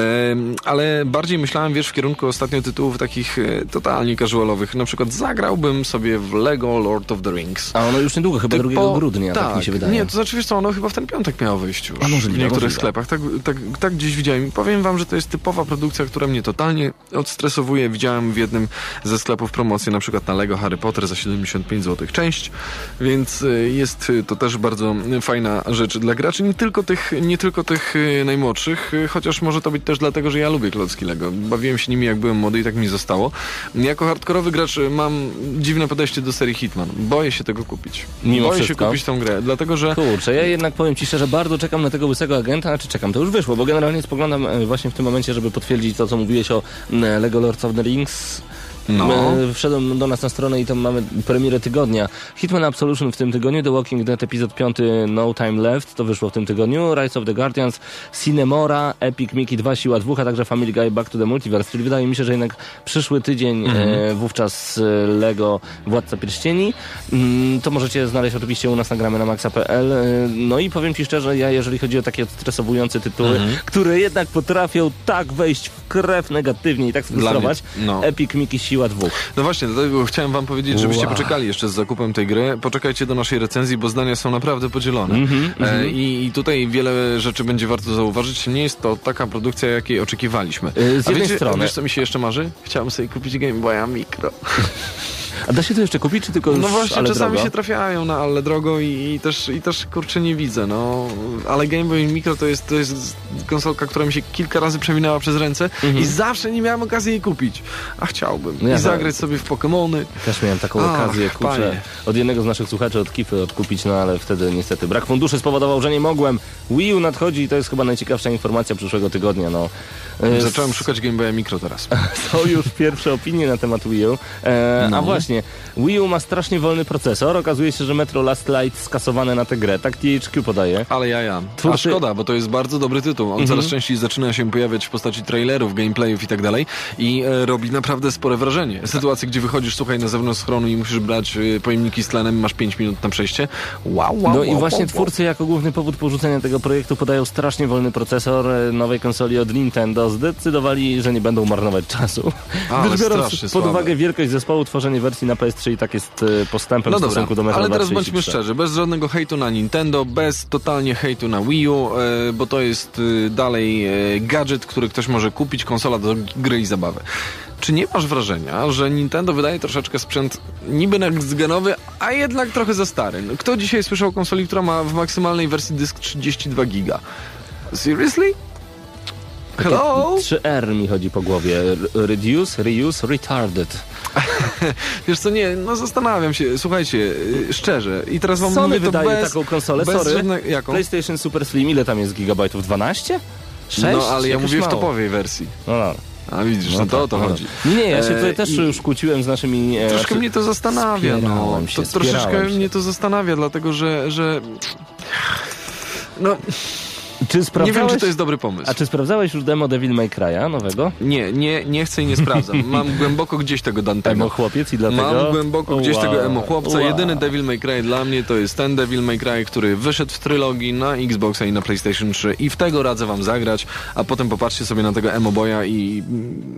ale bardziej myślałem, wiesz, w kierunku ostatnio tytułów takich e, totalnie casualowych. Na przykład zagrałbym sobie w Lego Lord of the Rings. A ono już niedługo, chyba 2 Typo- grudnia, tak, mi się wydaje. Nie, to znaczy wiesz co, ono chyba w ten piątek miało wyjść już. A możliwe, w niektórych możliwe. sklepach. Tak, tak, tak gdzieś widziałem. I powiem wam, że to jest typowa produkcja, która mnie totalnie odstresowuje. Widziałem w jednym ze sklepów promocję na przykład na Lego Harry Potter za 75 zł część, więc y, jest y, to też bardzo fajna rzecz dla graczy. Nie tylko tych, nie tylko tych y, najmłodszych, chociaż może to być też dlatego, że ja lubię klocki Lego. Bawiłem się nimi jak byłem młody i tak mi zostało. Jako hardkorowy gracz mam dziwne podejście do serii Hitman. Boję się tego kupić. Mimo Boję wszystko? się kupić tą grę, dlatego że Kurczę, ja jednak powiem ci szczerze, bardzo czekam na tego łysego agenta, znaczy czekam, to już wyszło, bo generalnie spoglądam e, właśnie w tym momencie, żeby potwierdzić to, co mówiłeś o mm, Lego Lords of the Rings. No. E, Wszedłem do nas na stronę i tam mamy premierę tygodnia. Hitman Absolution w tym tygodniu, The Walking Dead epizod 5 No Time Left, to wyszło w tym tygodniu, Rise of the Guardians, Cinemora, Epic Mickey 2, Siła 2, a także Family Guy Back to the Multiverse, czyli wydaje mi się, że jednak przyszły tydzień Mhm. e, wówczas e, Lego Władca Pierścieni. Mm, to możecie znaleźć oczywiście u nas na gramy na maxa.pl. E, No i powiem ci szczerze, ja jeżeli chodzi o takie odstresowujące tytuły, Mhm. które jednak potrafią tak wejść w krew negatywnie i tak sfrustrować, no. Epic Mickey Siła 2. No właśnie, dlatego chciałem wam powiedzieć, żebyście Wow. poczekali jeszcze z zakupem tej gry. Poczekajcie do naszej recenzji, bo zdania są naprawdę podzielone. Mhm, e, i, I tutaj wiele rzeczy będzie warto zauważyć. Nie jest to taka produkcja, jakiej oczekiwaliśmy. Y, z A jednej wiecie, strony- Wiesz, co mi się jeszcze marzy? Chciałem sobie kupić Game Boya Micro. A da się to jeszcze kupić, czy tylko No właśnie, ale czasami drogo? się trafiają, no ale drogo i, i, też, i też kurczę nie widzę, no. Ale Game Boy Micro to jest, to jest konsolka, która mi się kilka razy przewinęła przez ręce i zawsze nie miałem okazji jej kupić. A chciałbym. Mhm. No ja I za- zagrać sobie w Pokemony. Też miałem taką Ach, okazję, kurczę, panie. od jednego z naszych słuchaczy od Kify odkupić, no ale wtedy niestety brak funduszy spowodował, że nie mogłem. Wii U nadchodzi i to jest chyba najciekawsza informacja przyszłego tygodnia, no. Zacząłem szukać Game Boya Micro teraz. Są już pierwsze opinie na temat Wii U. E, No. A właśnie, Wii U ma strasznie wolny procesor. Okazuje się, że Metro Last Light skasowane na tę grę. Tak THQ podaje. Ale ja, ja. A Twórcy- szkoda, bo to jest bardzo dobry tytuł. On coraz częściej zaczyna się pojawiać w postaci trailerów, gameplayów i tak dalej i e, robi naprawdę spore wrażenie. Sytuacje, gdzie wychodzisz, słuchaj, na zewnątrz schronu i musisz brać e, pojemniki z tlenem, masz 5 minut na przejście. Wow, wow, No wow, i właśnie wow, twórcy jako główny powód porzucenia tego projektu podają strasznie wolny procesor e, nowej konsoli od Nintendo. Zdecydowali, że nie będą marnować czasu. Ale Gdyż biorąc pod słabe. uwagę wielkość zespołu, tworzenie wersji na PS3 i tak jest e, postępem No w stosunku do Metro ale teraz 233. bądźmy szczerzy, bez żadnego hejtu na Nintendo, bez totalnie hejtu na Wii U, e, bo to jest e, dalej gadżet, który ktoś może kupić, konsola do gry i zabawy. Czy nie masz wrażenia, że Nintendo wydaje troszeczkę sprzęt niby next-genowy, a jednak trochę za stary? No, Kto dzisiaj słyszał o konsoli, która ma w maksymalnej wersji dysk 32 giga? Seriously? Hello? 3R mi chodzi po głowie. Reduce, reuse, retarded. Wiesz co, nie, no zastanawiam się, słuchajcie, y, szczerze, i teraz wam Sony mówię wydaje bez, taką konsolę, bez sorry. żadne, jaką? PlayStation Super Slim, ile tam jest gigabajtów? 12? 6? No ale ja mówię w mało. topowej wersji. No, no. A widzisz, no, to o tak, to no. chodzi. Nie, nie, ja się tutaj E, też już kłóciłem z naszymi... e, Troszkę znaczy- mnie to zastanawia, no. Się, To, troszeczkę się. mnie to zastanawia, dlatego że, że no Czy Nie wiem, czy to jest dobry pomysł. A czy sprawdzałeś już demo Devil May Cry'a nowego? Nie, nie, nie chcę i nie sprawdzam. Mam głęboko gdzieś tego Dantego. Emo chłopiec i dlatego... Mam głęboko gdzieś Wow. tego emo chłopca. Wow. Jedyny Devil May Cry dla mnie to jest ten Devil May Cry, który wyszedł w trylogii na Xboxa i na PlayStation 3 i w tego radzę wam zagrać, a potem popatrzcie sobie na tego emo boya i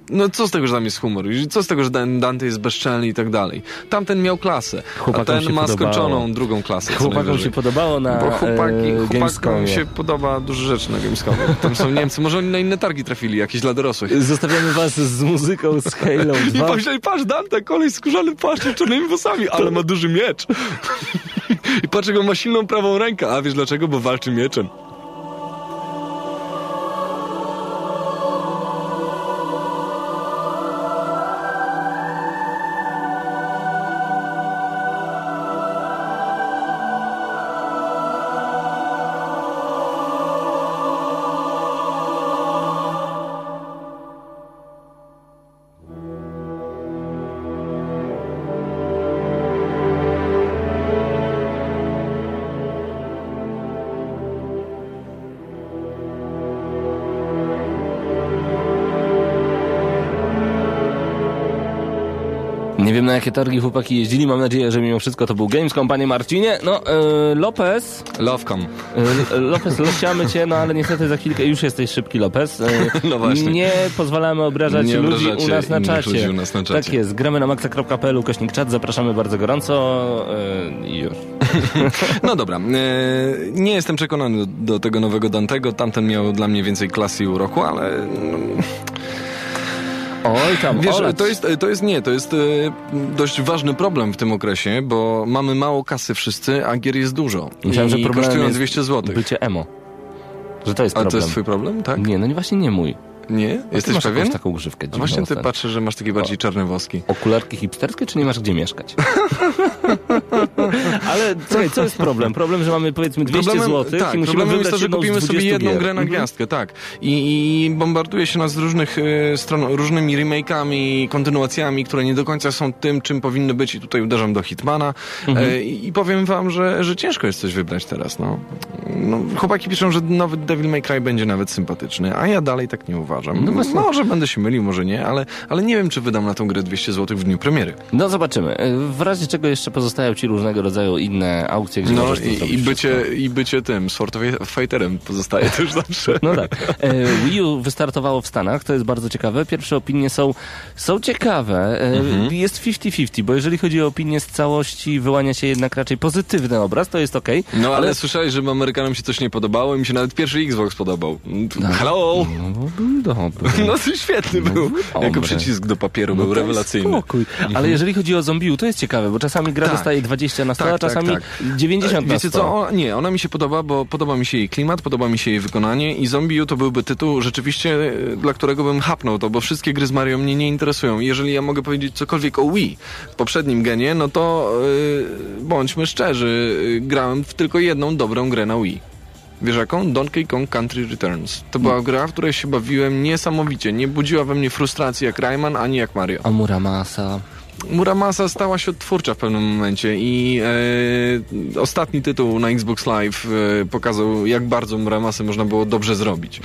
no co z tego, że tam jest humor? Co z tego, że Dan- Dante jest bezczelny i tak dalej? Tamten miał klasę, a Chłopakom się ten ma podobało. skończoną drugą klasę. Chłopakom się podobało na Bo chłopaki, e, chłopakom się podoba dużo rzeczy na Gamescomie. Tam są Niemcy, może oni na inne targi trafili, jakieś dla dorosłych. Zostawiamy was z muzyką z Halo I 2. pomyśleli, patrz, Dante, kolej skórzany płaszcz czarnymi włosami, ale ma duży miecz. I patrz, jak on ma silną prawą rękę. A wiesz dlaczego? Bo walczy mieczem. Jakie targi chłopaki jeździli, mam nadzieję, że mimo wszystko to był Gamescom, panie Marcinie. No, e, Lopez, Lovecom. e, Lopez, leciamy cię, no ale niestety za chwilkę już jesteś szybki Lopez. E, No właśnie. Nie pozwalamy obrażać Nie ludzi u nas na czacie. nas na czacie. Tak jest, gramy na maxa.pl, kośnik czat, zapraszamy bardzo gorąco i już. No dobra, nie jestem przekonany do, do tego nowego Dantego. Tamten miał dla mnie więcej klasy i uroku, ale no, Oj tam, Wiesz, to jest, to jest nie, to jest e, dość ważny problem w tym okresie, bo mamy mało kasy wszyscy, a gier jest dużo. Myślałem, I że problemem kosztują jest 200 zł. bycie emo. Że to jest A problem. to jest twój problem, tak? Nie, no nie, właśnie nie mój. Nie? A Jesteś masz pewien? jakąś taką grzywkę właśnie ty patrzysz, że masz takie bardziej czarne woski. Okularki hipsterskie, czy nie masz gdzie mieszkać? Ale słuchaj, co jest problem? Problem, że mamy powiedzmy 200 zł tak, i musimy problemem jest to, że kupimy sobie 20 jedną gier. grę na Mhm. gwiazdkę, tak. I, I bombarduje się nas z różnych e, stron, różnymi remake'ami, kontynuacjami, które nie do końca są tym, czym powinny być i tutaj uderzam do Hitmana Mhm. e, i, i powiem wam, że, że ciężko jest coś wybrać teraz, no. no. Chłopaki piszą, że nowy Devil May Cry będzie nawet sympatyczny, a ja dalej tak nie uważam. No właśnie. Może będę się mylił, może nie, ale, ale nie wiem, czy wydam na tą grę 200 zł w dniu premiery. No zobaczymy. W razie czego jeszcze pozostają ci różnego rodzaju inne aukcje, gdzie No możesz i, i, bycie, wszystko. i bycie tym, Sword Fighterem pozostaje też zawsze. No tak. E, Wii U wystartowało w Stanach, to jest bardzo ciekawe. Pierwsze opinie są, są ciekawe. E, Mhm. Jest 50-50, bo jeżeli chodzi o opinię z całości, wyłania się jednak raczej pozytywny obraz, to jest okej. No ale, słyszałeś, że Amerykanom się coś nie podobało i mi się nawet pierwszy Xbox podobał. Hello! No, dobry. No to świetny był. dobry. Jako przycisk do papieru był No to rewelacyjny. Spokój. Ale jeżeli chodzi o Zombiu, to jest ciekawe, bo czasami gra Tak. dostaje 20 na 100, Tak, a tak, czasami tak. 90 na 100. Wiecie co? O, nie, ona mi się podoba, bo podoba mi się jej klimat, podoba mi się jej wykonanie i Zombie U to byłby tytuł rzeczywiście, e, dla którego bym hapnął to, bo wszystkie gry z Mario mnie nie interesują. Jeżeli ja mogę powiedzieć cokolwiek o Wii w poprzednim genie, no to yy, bądźmy szczerzy, grałem w tylko jedną dobrą grę na Wii. Wiesz jaką? Donkey Kong Country Returns. To była gra, w której się bawiłem niesamowicie. Nie budziła we mnie frustracji jak Rayman, ani jak Mario. A Muramasa. Muramasa stała się odtwórcza w pewnym momencie i e, ostatni tytuł na Xbox Live e, pokazał, jak bardzo Muramasę można było dobrze zrobić.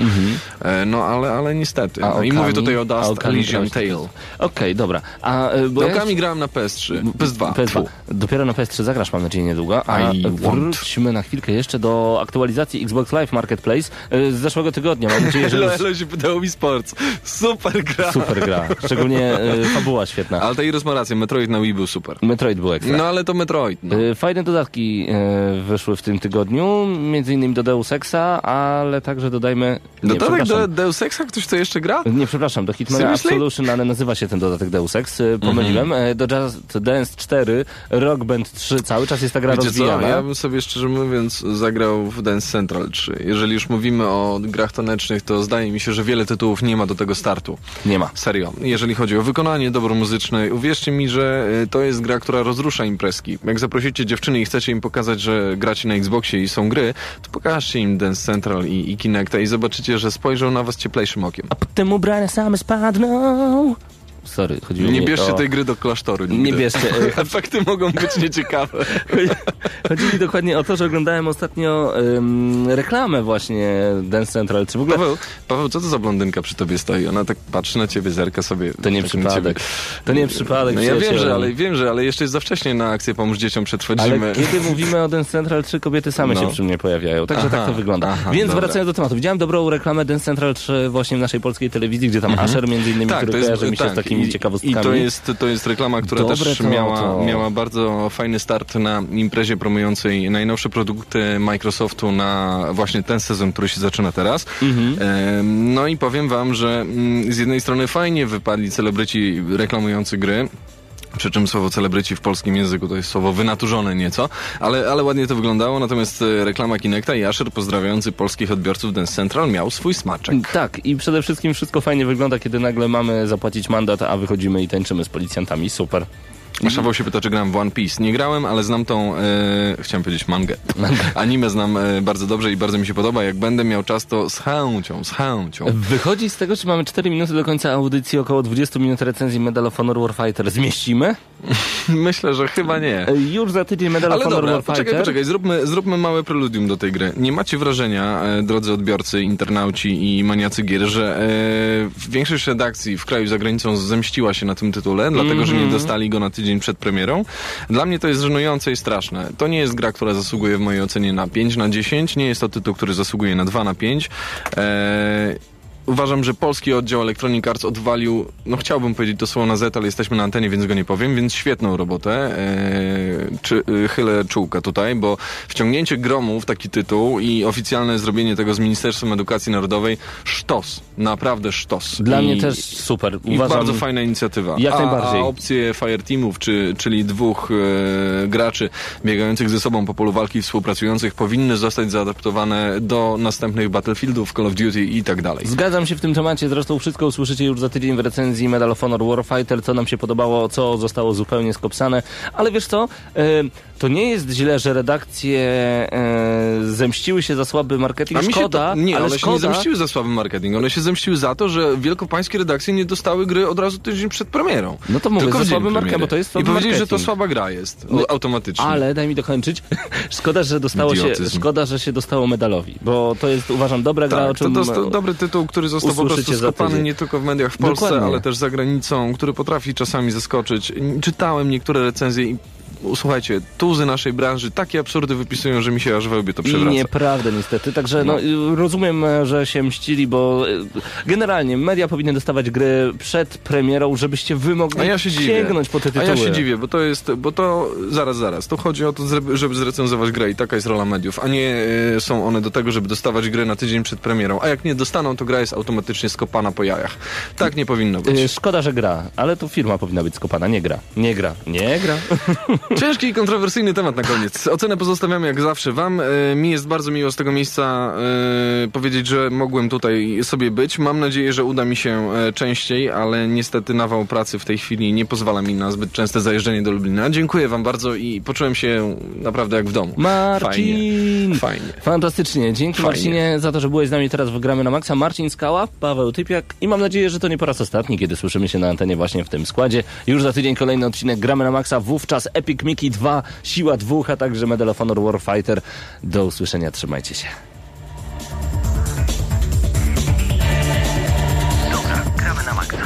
E, no ale, ale niestety. No, I mówię tutaj o Dust Elysian Tale. Okej, dobra. A, e, bo ja Okami grałem na PS3, PS2. PS2. Fu. Dopiero na PS3 zagrasz, mam nadzieję, niedługo. A I wróćmy na chwilkę jeszcze do aktualizacji Xbox Live Marketplace e, z zeszłego tygodnia. Mam nadzieję, że Elo, już elo się pytało mi Sports. Super gra. super gra. Szczególnie e, fabuła świetna. Ale Tairos ma rację, Metroid na Wii był super. Metroid był ekstra. No ale to Metroid. No. E, Fajne dodatki e, wyszły w tym tygodniu, między innymi do Deus Exa, ale także dodajmy... Nie, Dodatek do. Deus Exa ktoś to jeszcze gra? Nie, przepraszam, do Hitmana? Absolution, ale nazywa się ten dodatek Deus Ex, e, pomyliłem. E, Do Just Dance 4, Rock Band 3, cały czas jest ta gra Wiecie co, rozwijana. ja bym sobie szczerze mówiąc zagrał w Dance Central 3. Jeżeli już mówimy o grach tanecznych, to zdaje mi się, że wiele tytułów nie ma do tego startu. Nie ma. Serio. Jeżeli chodzi o wykonanie, dobro muzyczne, uwierzcie mi, że y, to jest gra, która rozrusza imprezki. Jak zaprosicie dziewczyny i chcecie im pokazać, że gracie na Xboxie i są gry, to pokażcie im Dance Central i, i Kinecta i zobaczycie, że spojrzą na was cieplejszym okiem. A potem ubrania same spadną. Sorry, chodziło Nie mi bierzcie o... tej gry do klasztoru. nigdy. Nie bierzcie. Efekty mogą być nieciekawe. Chodzi mi dokładnie o to, że oglądałem ostatnio ym, reklamę właśnie Dance Central. Czy w ogóle... Paweł, Paweł, co to za blondynka przy tobie stoi? Ona tak patrzy na ciebie, zerka sobie. To nie tak przypadek. To nie przypadek, No ja wiem, że, ale wiem, że, ale jeszcze jest za wcześnie na akcję Pomóż Dzieciom przetrwadzimy. Ale kiedy mówimy o Dance Central 3, kobiety same No. się przy mnie pojawiają. Także Aha, tak to wygląda. aha, Więc dobra. wracając do tematu. Widziałem dobrą reklamę Dance Central 3 właśnie w naszej polskiej telewizji, gdzie tam Asher między innymi, który kojarzy mi się z takimi i, ciekawostkami. I to jest, to jest reklama, która Dobre też to, miała, to. miała bardzo fajny start na imprezie promującej najnowsze produkty Microsoftu na właśnie ten sezon, który się zaczyna teraz. Mhm. Em, No i powiem wam, że mm, z jednej strony fajnie wypadli celebryci reklamujący gry, przy czym słowo celebryci w polskim języku to jest słowo wynaturzone nieco, ale, ale ładnie to wyglądało. Natomiast e, reklama Kinecta i Asher pozdrawiający polskich odbiorców Dance Central miał swój smaczek. Tak, i przede wszystkim wszystko fajnie wygląda, kiedy nagle mamy zapłacić mandat, a wychodzimy i tańczymy z policjantami. Super. Szawał się pyta, czy grałem w One Piece. Nie grałem, ale znam tą, e, chciałem powiedzieć mangę. Anime znam e, bardzo dobrze i bardzo mi się podoba. Jak będę miał czas, to z chęcią, z chęcią. Wychodzi z tego, że mamy 4 minuty do końca audycji, około 20 minut recenzji Medal of Honor Warfighter. Zmieścimy? Myślę, że chyba nie. E, Już za tydzień Medal Ale of Honor dobra, Warfighter. poczekaj, poczekaj, zróbmy, zróbmy małe preludium do tej gry. Nie macie wrażenia, e, drodzy odbiorcy, internauci i maniacy gier, że e, większość redakcji w kraju i za granicą zemściła się na tym tytule, dlatego że nie dostali go na tydzień przed premierą? Dla mnie to jest żenujące i straszne. To nie jest gra, która zasługuje w mojej ocenie na 5 na 10, nie jest to tytuł, który zasługuje na 2 na 5. E, Uważam, że polski oddział Electronic Arts odwalił, no chciałbym powiedzieć to słowo na Z, ale jesteśmy na antenie, więc go nie powiem, więc świetną robotę. Eee, czy, y, chylę czułka tutaj, bo wciągnięcie gromu w taki tytuł i oficjalne zrobienie tego z Ministerstwem Edukacji Narodowej, sztos, naprawdę sztos. Dla I, mnie też super. I Uważam, bardzo fajna inicjatywa. Jak a, najbardziej. A opcje Fireteamów, czy, czyli dwóch e, graczy biegających ze sobą po polu walki, współpracujących, powinny zostać zaadaptowane do następnych Battlefieldów, Call of Duty i tak dalej. Zgadzam się w tym temacie, zresztą wszystko usłyszycie już za tydzień w recenzji Medal of Honor Warfighter, co nam się podobało, co zostało zupełnie skopsane, ale wiesz co, e, to nie jest źle, że redakcje e, zemściły się za słaby marketing, A szkoda, to, nie, ale one szkoda, się nie zemściły za słaby marketing. One się zemściły za to, że wielkopańskie redakcje nie dostały gry od razu tydzień przed premierą. No to mówię, Tylko za słaby marketing, bo to jest słaby I powiedzieli, że to marketing. słaba gra jest. No, automatycznie. Ale daj mi dokończyć. Szkoda, że dostało się, szkoda, że się dostało medalowi, bo to jest uważam dobra gra, o Tak, to, czym to jest dobry tytuł, który został po prostu usłyszycie skopany nie tylko w mediach w Polsce, Dokładnie. ale też za granicą, który potrafi czasami zaskoczyć. Czytałem niektóre recenzje i słuchajcie, tuzy naszej branży takie absurdy wypisują, że mi się aż we łbie to przewraca. Nieprawda niestety, także no. y, rozumiem, e, że się mścili, bo y, generalnie media powinny dostawać gry przed premierą, żebyście wy mogli A ja się dziwię. sięgnąć po te A tytuły. ja się dziwię, bo to jest, bo to zaraz, zaraz. To chodzi o to, żeby zrecenzować grę i taka jest rola mediów, a nie e, są one do tego, żeby dostawać grę na tydzień przed premierą. A jak nie dostaną, to gra jest automatycznie skopana po jajach. Tak nie powinno być. Y, Szkoda, że gra, ale to firma powinna być skopana, nie gra. Nie gra. Nie gra. Ciężki i kontrowersyjny temat na koniec. Ocenę pozostawiamy jak zawsze wam. E, mi jest bardzo miło z tego miejsca e, powiedzieć, że mogłem tutaj sobie być. Mam nadzieję, że uda mi się e, częściej, ale niestety nawał pracy w tej chwili nie pozwala mi na zbyt częste zajeżdżanie do Lublina. Dziękuję wam bardzo i poczułem się naprawdę jak w domu. Marcin! Fajnie. Fajnie. Fantastycznie. Dzięki Fajnie. Marcinie za to, że byłeś z nami teraz w Gramy na Maxa. Marcin Skała, Paweł Typiak i mam nadzieję, że to nie po raz ostatni, kiedy słyszymy się na antenie właśnie w tym składzie. Już za tydzień kolejny odcinek Gramy na Maxa, wówczas Epic Mickey 2, Siła dwóch, a także Medal of Honor Warfighter. Do usłyszenia, trzymajcie się. Dobra, gramy na maksa.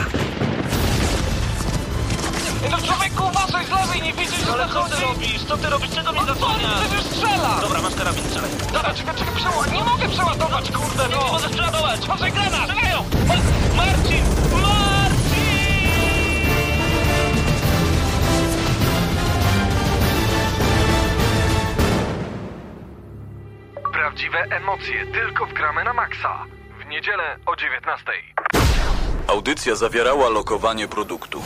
No człowieku, uważaj z lewej, nie widzisz, że Ale co ty robisz? Co ty robisz? Czego mnie zasłaniasz? przecież strzela! Dobra, masz karabin, strzelaj. Dobra, czekaj, czekaj, przeładuj. Nie mogę przeładować, kurde, no! Nie możesz przeładować! Może granat! Strzelają! Marcin! Prawdziwe emocje tylko w gramy na maksa. W niedzielę o 19. Audycja zawierała lokowanie produktu.